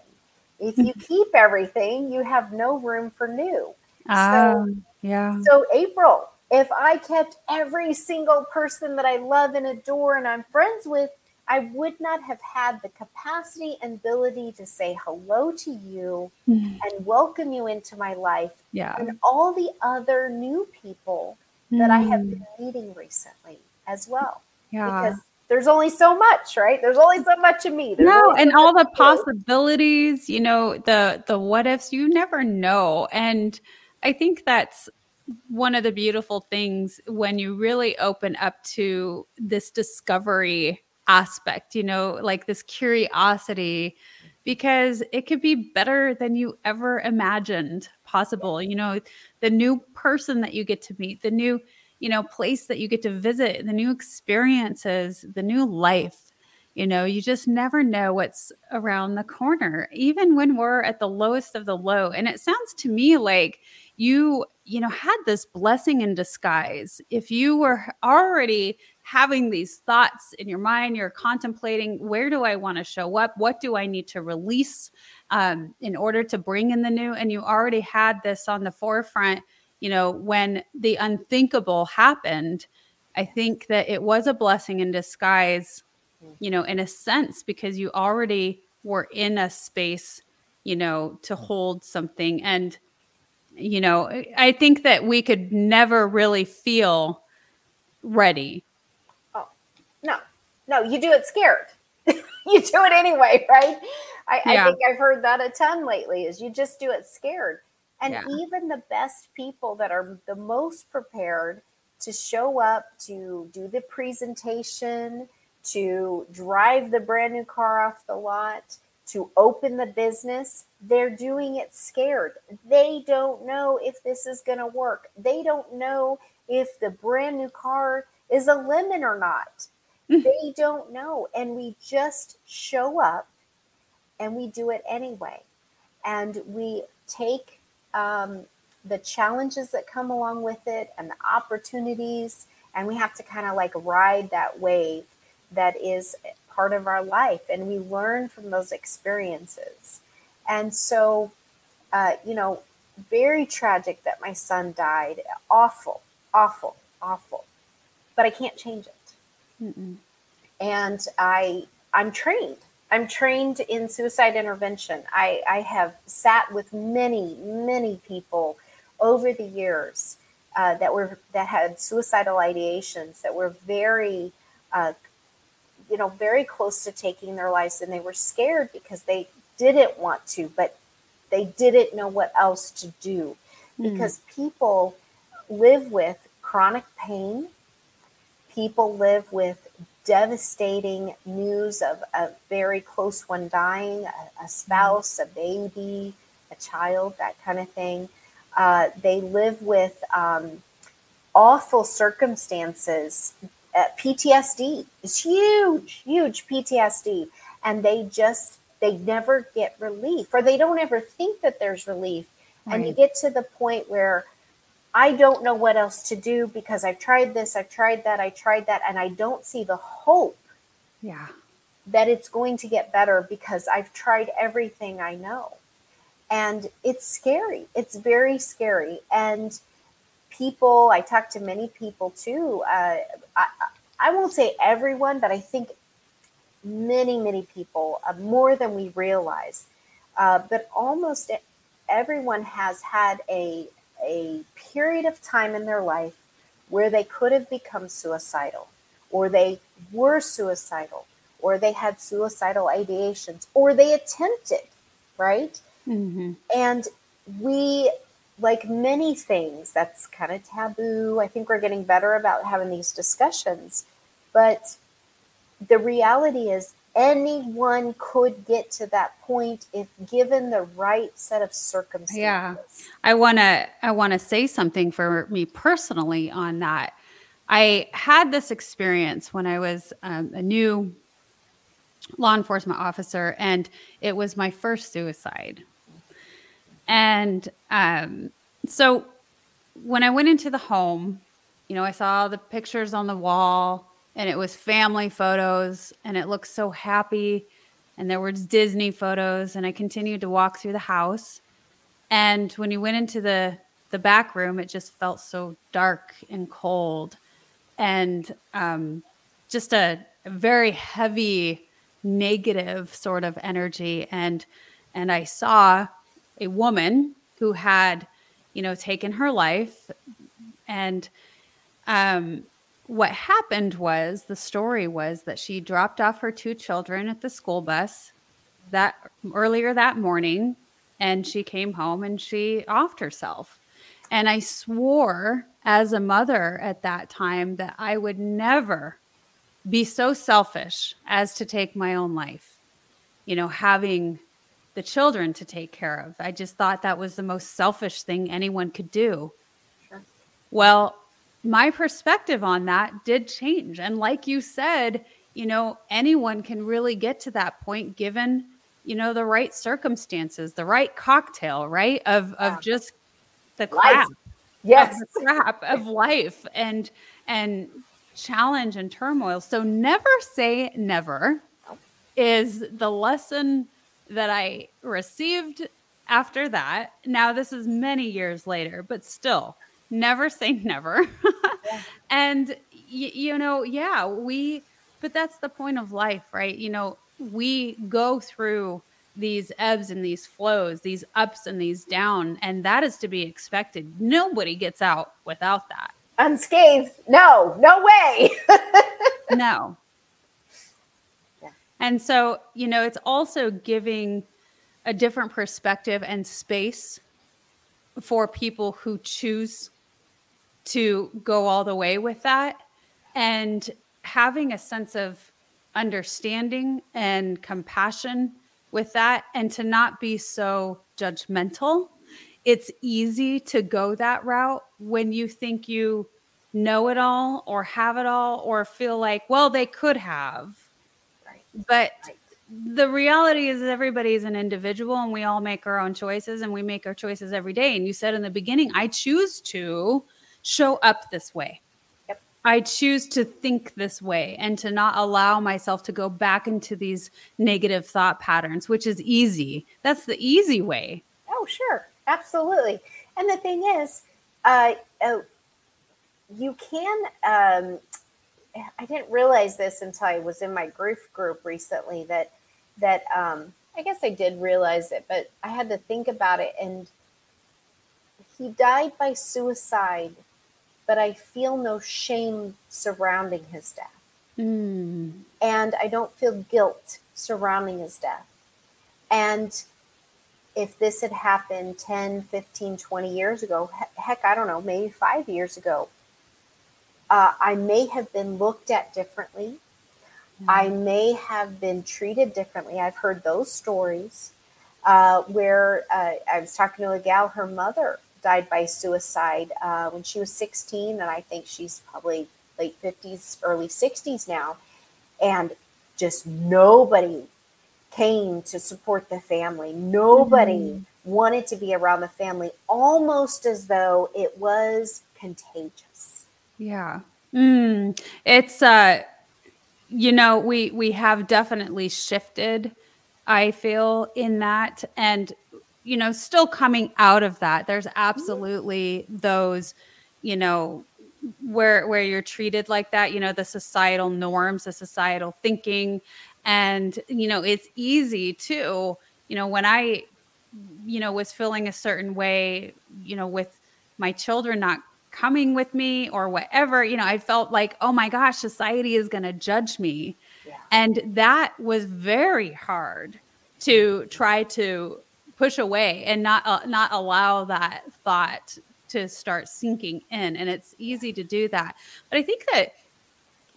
If you keep everything, you have no room for new. Um, so, yeah. So, April, if I kept every single person that I love and adore and I'm friends with, I would not have had the capacity and ability to say hello to you mm. and welcome you into my life. Yeah. And all the other new people mm. that I have been meeting recently as well. Yeah. Because there's only so much, right? There's only so much of me. There's no, and all the possibilities, you know, the the what ifs, you never know. And I think that's one of the beautiful things when you really open up to this discovery aspect, you know, like this curiosity, because it could be better than you ever imagined possible. You know, the new person that you get to meet, the new, you know, place that you get to visit, the new experiences, the new life. You know, you just never know what's around the corner, even when we're at the lowest of the low. And it sounds to me like you, you know, had this blessing in disguise. If you were already having these thoughts in your mind, you're contemplating where do I want to show up? What do I need to release um, in order to bring in the new? And you already had this on the forefront, you know, when the unthinkable happened. I think that it was a blessing in disguise, you know, in a sense, because you already were in a space, you know, to hold something. And, you know, I think that we could never really feel ready no, no, you do it scared. you do it anyway, right? I, yeah. I, think I've heard that a ton lately is you just do it scared. And yeah. even the best people that are the most prepared to show up, to do the presentation, to drive the brand new car off the lot, to open the business, they're doing it scared. They don't know if this is going to work. They don't know if the brand new car is a lemon or not. They don't know. And we just show up and we do it anyway. And we take um, the challenges that come along with it and the opportunities, and we have to kind of like ride that wave that is part of our life. And we learn from those experiences. And so, uh, you know, very tragic that my son died. Awful, awful, awful. But I can't change it. Mm-mm. And I I'm trained. I'm trained in suicide intervention. I, I have sat with many, many people over the years uh, that were that had suicidal ideations that were very uh, you know very close to taking their lives and they were scared because they didn't want to but they didn't know what else to do mm. because people live with chronic pain people live with devastating news of a very close one dying, a, a spouse, a baby, a child, that kind of thing. Uh, they live with um, awful circumstances. Uh, PTSD is huge, huge PTSD, and they just they never get relief, or they don't ever think that there's relief. Right. And you get to the point where I don't know what else to do because I've tried this, I've tried that, I tried that, and I don't see the hope. Yeah. That it's going to get better because I've tried everything I know. And it's scary. It's very scary. And people, I talk to many people too. Uh, I, I won't say everyone, but I think many, many people, uh, more than we realize. Uh, but almost everyone has had a a period of time in their life where they could have become suicidal, or they were suicidal, or they had suicidal ideations, or they attempted, right? Mm-hmm. And we, like many things, that's kind of taboo. I think we're getting better about having these discussions. But the reality is, anyone could get to that point if given the right set of circumstances. Yeah. I want to I want to say something for me personally on that. I had this experience when I was um, a new law enforcement officer, and it was my first suicide. And um, so when I went into the home, you know, I saw the pictures on the wall and it was family photos and it looked so happy. And there was Disney photos. And I continued to walk through the house. And when you went into the, the back room, it just felt so dark and cold and um, just a, a very heavy negative sort of energy. And, and I saw a woman who had, you know, taken her life. And um, what happened was the story was that she dropped off her two children at the school bus that earlier that morning and she came home and she offed herself. And I swore as a mother at that time that I would never be so selfish as to take my own life. You know, having the children to take care of. I just thought that was the most selfish thing anyone could do. Sure. Well, my perspective on that did change. And like you said, you know, anyone can really get to that point given, you know, the right circumstances, the right cocktail, right? Of yeah. of just the crap. Life. Yes. Of the crap of life and and challenge and turmoil. So never say never is the lesson that I received after that. Now, this is many years later, but still, never say never. yeah. And, y- you know, yeah, we, but that's the point of life, right? You know, we go through these ebbs and these flows, these ups and these down, and that is to be expected. Nobody gets out without that. Unscathed? No, no way. no, and so, you know, it's also giving a different perspective and space for people who choose to go all the way with that and having a sense of understanding and compassion with that and to not be so judgmental. It's easy to go that route when you think you know it all or have it all or feel like, well, they could have but the reality is everybody is an individual and we all make our own choices and we make our choices every day. And you said in the beginning, I choose to show up this way. Yep. I choose to think this way and to not allow myself to go back into these negative thought patterns, which is easy. That's the easy way. Oh, sure. Absolutely. And the thing is, uh, uh you can um, I didn't realize this until I was in my grief group recently that that um, I guess I did realize it, but I had to think about it. And he died by suicide, but I feel no shame surrounding his death. Mm. And I don't feel guilt surrounding his death. And if this had happened 10, 15, 20 years ago, heck, I don't know, maybe five years ago, uh, I may have been looked at differently. Mm-hmm. I may have been treated differently. I've heard those stories uh, where uh, I was talking to a gal, her mother died by suicide uh, when she was 16, and I think she's probably late 50s, early 60s now. And just nobody came to support the family. Nobody mm-hmm. wanted to be around the family, almost as though it was contagious. Yeah. Mm, it's uh you know, we we have definitely shifted I feel in that and you know, still coming out of that. There's mm-hmm. absolutely those, you know, where where you're treated like that, you know, the societal norms, the societal thinking and you know, it's easy too, you know, when I you know was feeling a certain way, you know, with my children not coming with me or whatever, you know, I felt like, oh my gosh, society is going to judge me. Yeah. And that was very hard to mm-hmm. try to push away and not uh, not allow that thought to start sinking in and it's easy to do that. But i think that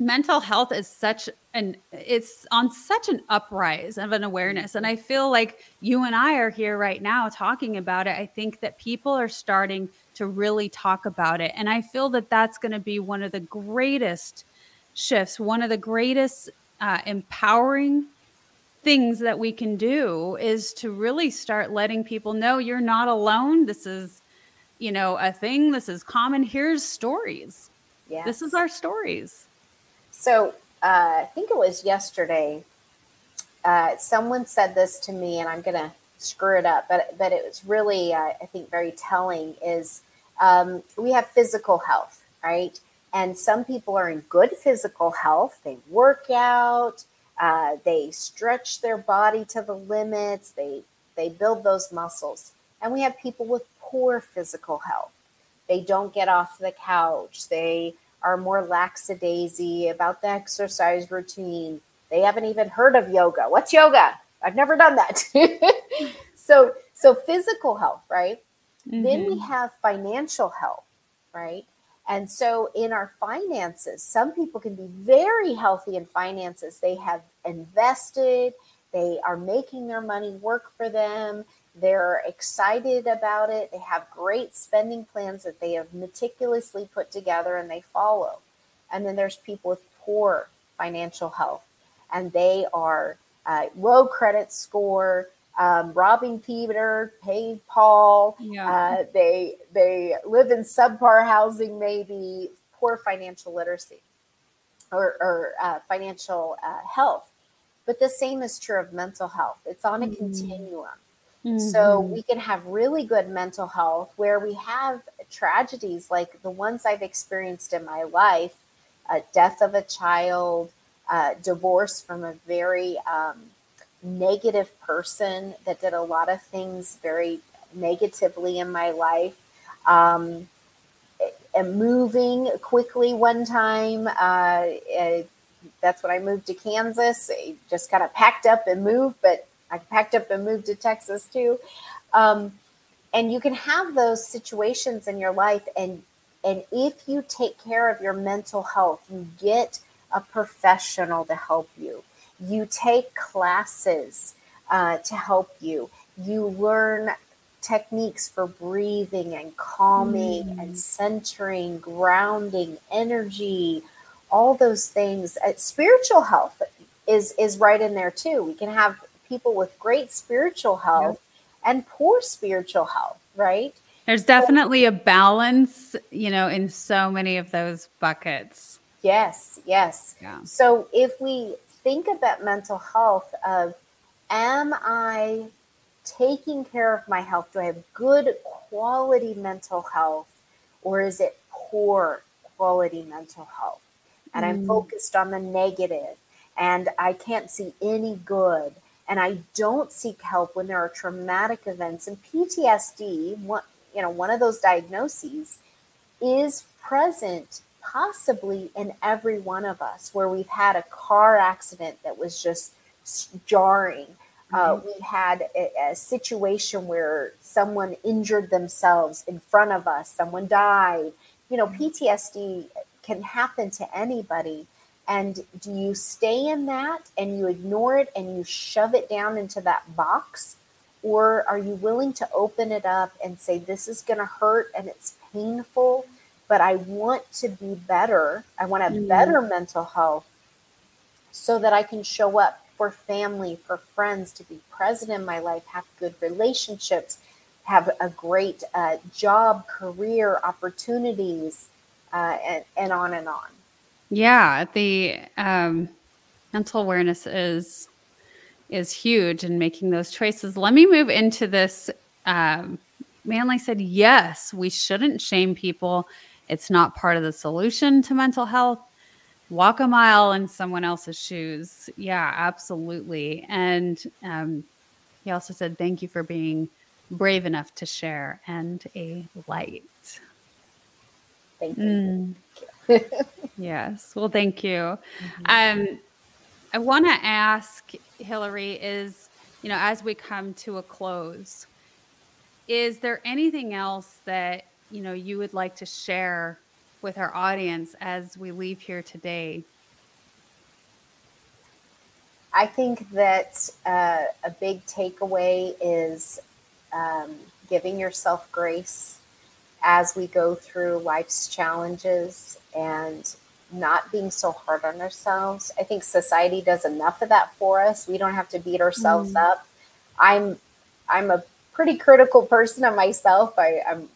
mental health is such an it's on such an uprise of an awareness and i feel like you and i are here right now talking about it. I think that people are starting to really talk about it and i feel that that's going to be one of the greatest shifts one of the greatest uh, empowering things that we can do is to really start letting people know you're not alone this is you know a thing this is common here's stories yes. this is our stories so uh, I think it was yesterday. Uh, someone said this to me, and I'm gonna screw it up, but but it was really uh, I think very telling. Is um, we have physical health, right? And some people are in good physical health. They work out, uh, they stretch their body to the limits, they they build those muscles. And we have people with poor physical health. They don't get off the couch. They are more lackadaisy about the exercise routine. They haven't even heard of yoga. What's yoga? I've never done that. so, so physical health, right? Mm-hmm. Then we mm-hmm. have financial health, right? And so in our finances, some people can be very healthy in finances. They have invested, they are making their money work for them. They're excited about it. They have great spending plans that they have meticulously put together and they follow. And then there's people with poor financial health and they are uh, low credit score, um, robbing Peter, paid Paul. Yeah. Uh, they they live in subpar housing, maybe poor financial literacy or, or uh, financial uh, health. But the same is true of mental health. It's on a mm. continuum. Mm-hmm. So we can have really good mental health where we have tragedies like the ones I've experienced in my life a death of a child, uh, divorce from a very um, negative person that did a lot of things very negatively in my life. Um, and moving quickly one time. Uh, that's when I moved to Kansas. I just kind of packed up and moved, but I packed up and moved to Texas too. Um, and you can have those situations in your life and and if you take care of your mental health, you get a professional to help you. You take classes uh, to help you. You learn techniques for breathing and calming mm. and centering, grounding, energy, all those things. Uh, spiritual health is is right in there too. We can have people with great spiritual health yeah. and poor spiritual health, right? There's definitely a balance, you know, in so many of those buckets. Yes, yes. Yeah. So if we think about mental health of am I taking care of my health? Do I have good quality mental health or is it poor quality mental health? And mm. I'm focused on the negative and I can't see any good and I don't seek help when there are traumatic events. And PTSD, one, you know, one of those diagnoses is present possibly in every one of us where we've had a car accident that was just jarring. Uh, mm-hmm. Uh, we had a, a, situation where someone injured themselves in front of us, someone died. You know, mm-hmm. PTSD can happen to anybody. And do you stay in that and you ignore it and you shove it down into that box? Or are you willing to open it up and say, this is going to hurt and it's painful, but I want to be better. I want a mm. better mental health so that I can show up for family, for friends, to be present in my life, have good relationships, have a great uh, job, career opportunities, uh, and, and on and on. Yeah, the um, mental awareness is is huge in making those choices. Let me move into this. Um, Manly said, yes, we shouldn't shame people. It's not part of the solution to mental health. Walk a mile in someone else's shoes. Yeah, absolutely. And um, he also said, thank you for being brave enough to share and a light. Thank you. Mm yes. Well, thank you. Mm-hmm. Um, I want to ask Hilari is, you know, as we come to a close, is there anything else that, you know, you would like to share with our audience as we leave here today I think that uh, a big takeaway is um, giving yourself grace as we go through life's challenges and not being so hard on ourselves. I think society does enough of that for us. We don't have to beat ourselves mm. up. I'm I'm a pretty critical person of myself. I, I'm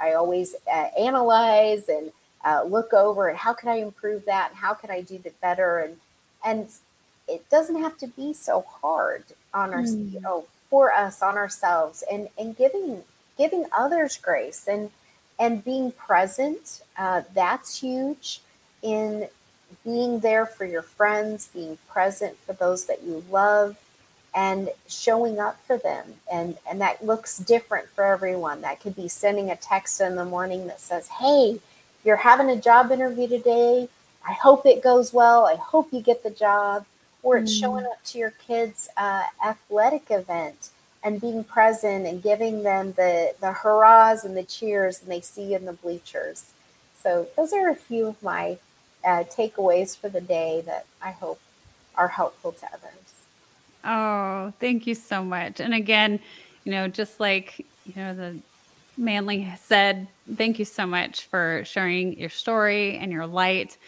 I always uh, analyze and uh, look over and how can I improve that and how can I do that better and and it doesn't have to be so hard on our mm. you know for us on ourselves and and giving giving others grace and and being present uh, that's huge in being there for your friends being present for those that you love and showing up for them. And and that looks different for everyone. That could be sending a text in the morning that says hey you're having a job interview today. I hope it goes well. I hope you get the job. Or it's mm. showing up to your kids uh, athletic event and being present and giving them the the hurrahs and the cheers and they see you in the bleachers. So those are a few of my uh, takeaways for the day that i hope are helpful to others Oh, thank you so much. And again, you know, just like, you know, the Manly said, thank you so much for sharing your story and your light.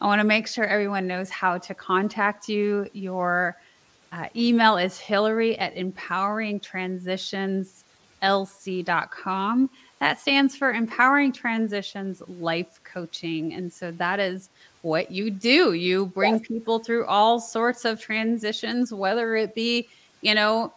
I want to make sure everyone knows how to contact you. Your uh, email is hilari at empoweringtransitionslc.com. That stands for Empowering Transitions Life Coaching. And so that is what you do. You bring yes. people through all sorts of transitions, whether it be, you know,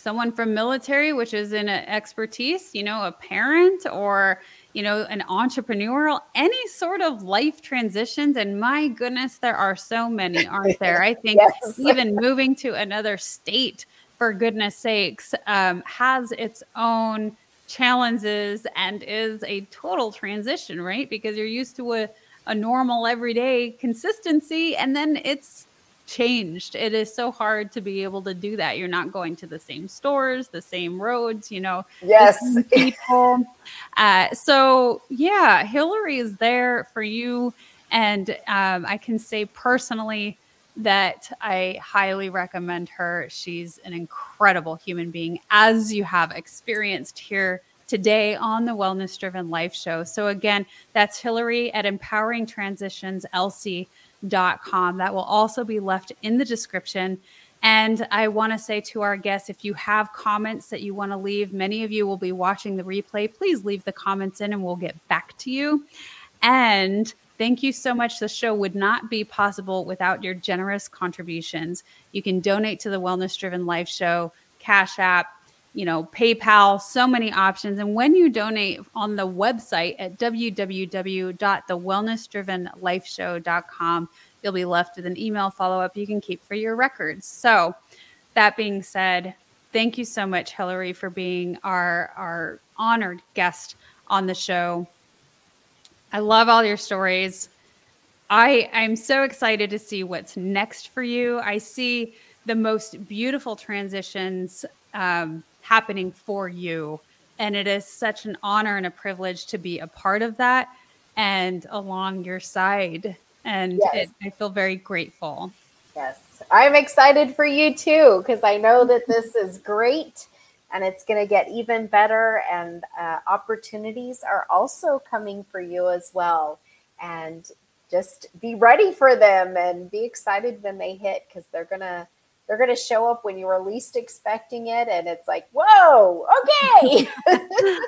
someone from military, which is in an expertise, you know, a parent or, you know, an entrepreneurial, any sort of life transitions. And my goodness, there are so many, aren't there? I think yes. even moving to another state, for goodness sakes, um, has its own challenges and is a total transition, right? Because you're used to a a normal everyday consistency and then it's changed. It is so hard to be able to do that. You're not going to the same stores, the same roads, you know, yes, people. uh, so yeah, Hilari is there for you, and um, I can say personally that I highly recommend her. She's an incredible human being, as you have experienced here today on the Wellness Driven Life Show. So, again, that's Hilari at empoweringtransitionslc.com. That will also be left in the description. And I want to say to our guests if you have comments that you want to leave, many of you will be watching the replay. Please leave the comments in and we'll get back to you. And Thank you so much. The show would not be possible without your generous contributions. You can donate to the Wellness Driven Life Show, Cash App, you know, PayPal, so many options. And when you donate on the website at www.thewellnessdrivenlifeshow.com, you'll be left with an email follow up you can keep for your records. So, that being said, thank you so much, Hilari, for being our, our honored guest on the show. I love all your stories. I I'm so excited to see what's next for you. I see the most beautiful transitions um, happening for you. And it is such an honor and a privilege to be a part of that and along your side. And yes. it, I feel very grateful. Yes, I'm excited for you too, because I know that this is great and it's going to get even better. And uh, opportunities are also coming for you as well. And just be ready for them and be excited when they hit because they're going to they're going to show up when you were least expecting it and it's like whoa okay.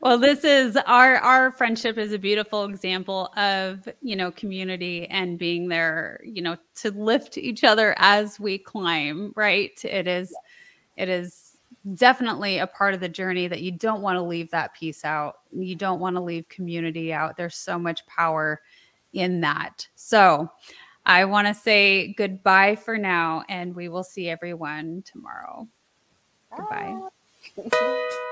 Well this is our our friendship is a beautiful example of you know community and being there you know to lift each other as we climb right? It is it is definitely a part of the journey that you don't want to leave that piece out. You don't want to leave community out. There's so much power in that. So I want to say goodbye for now, and we will see everyone tomorrow. Bye. Goodbye.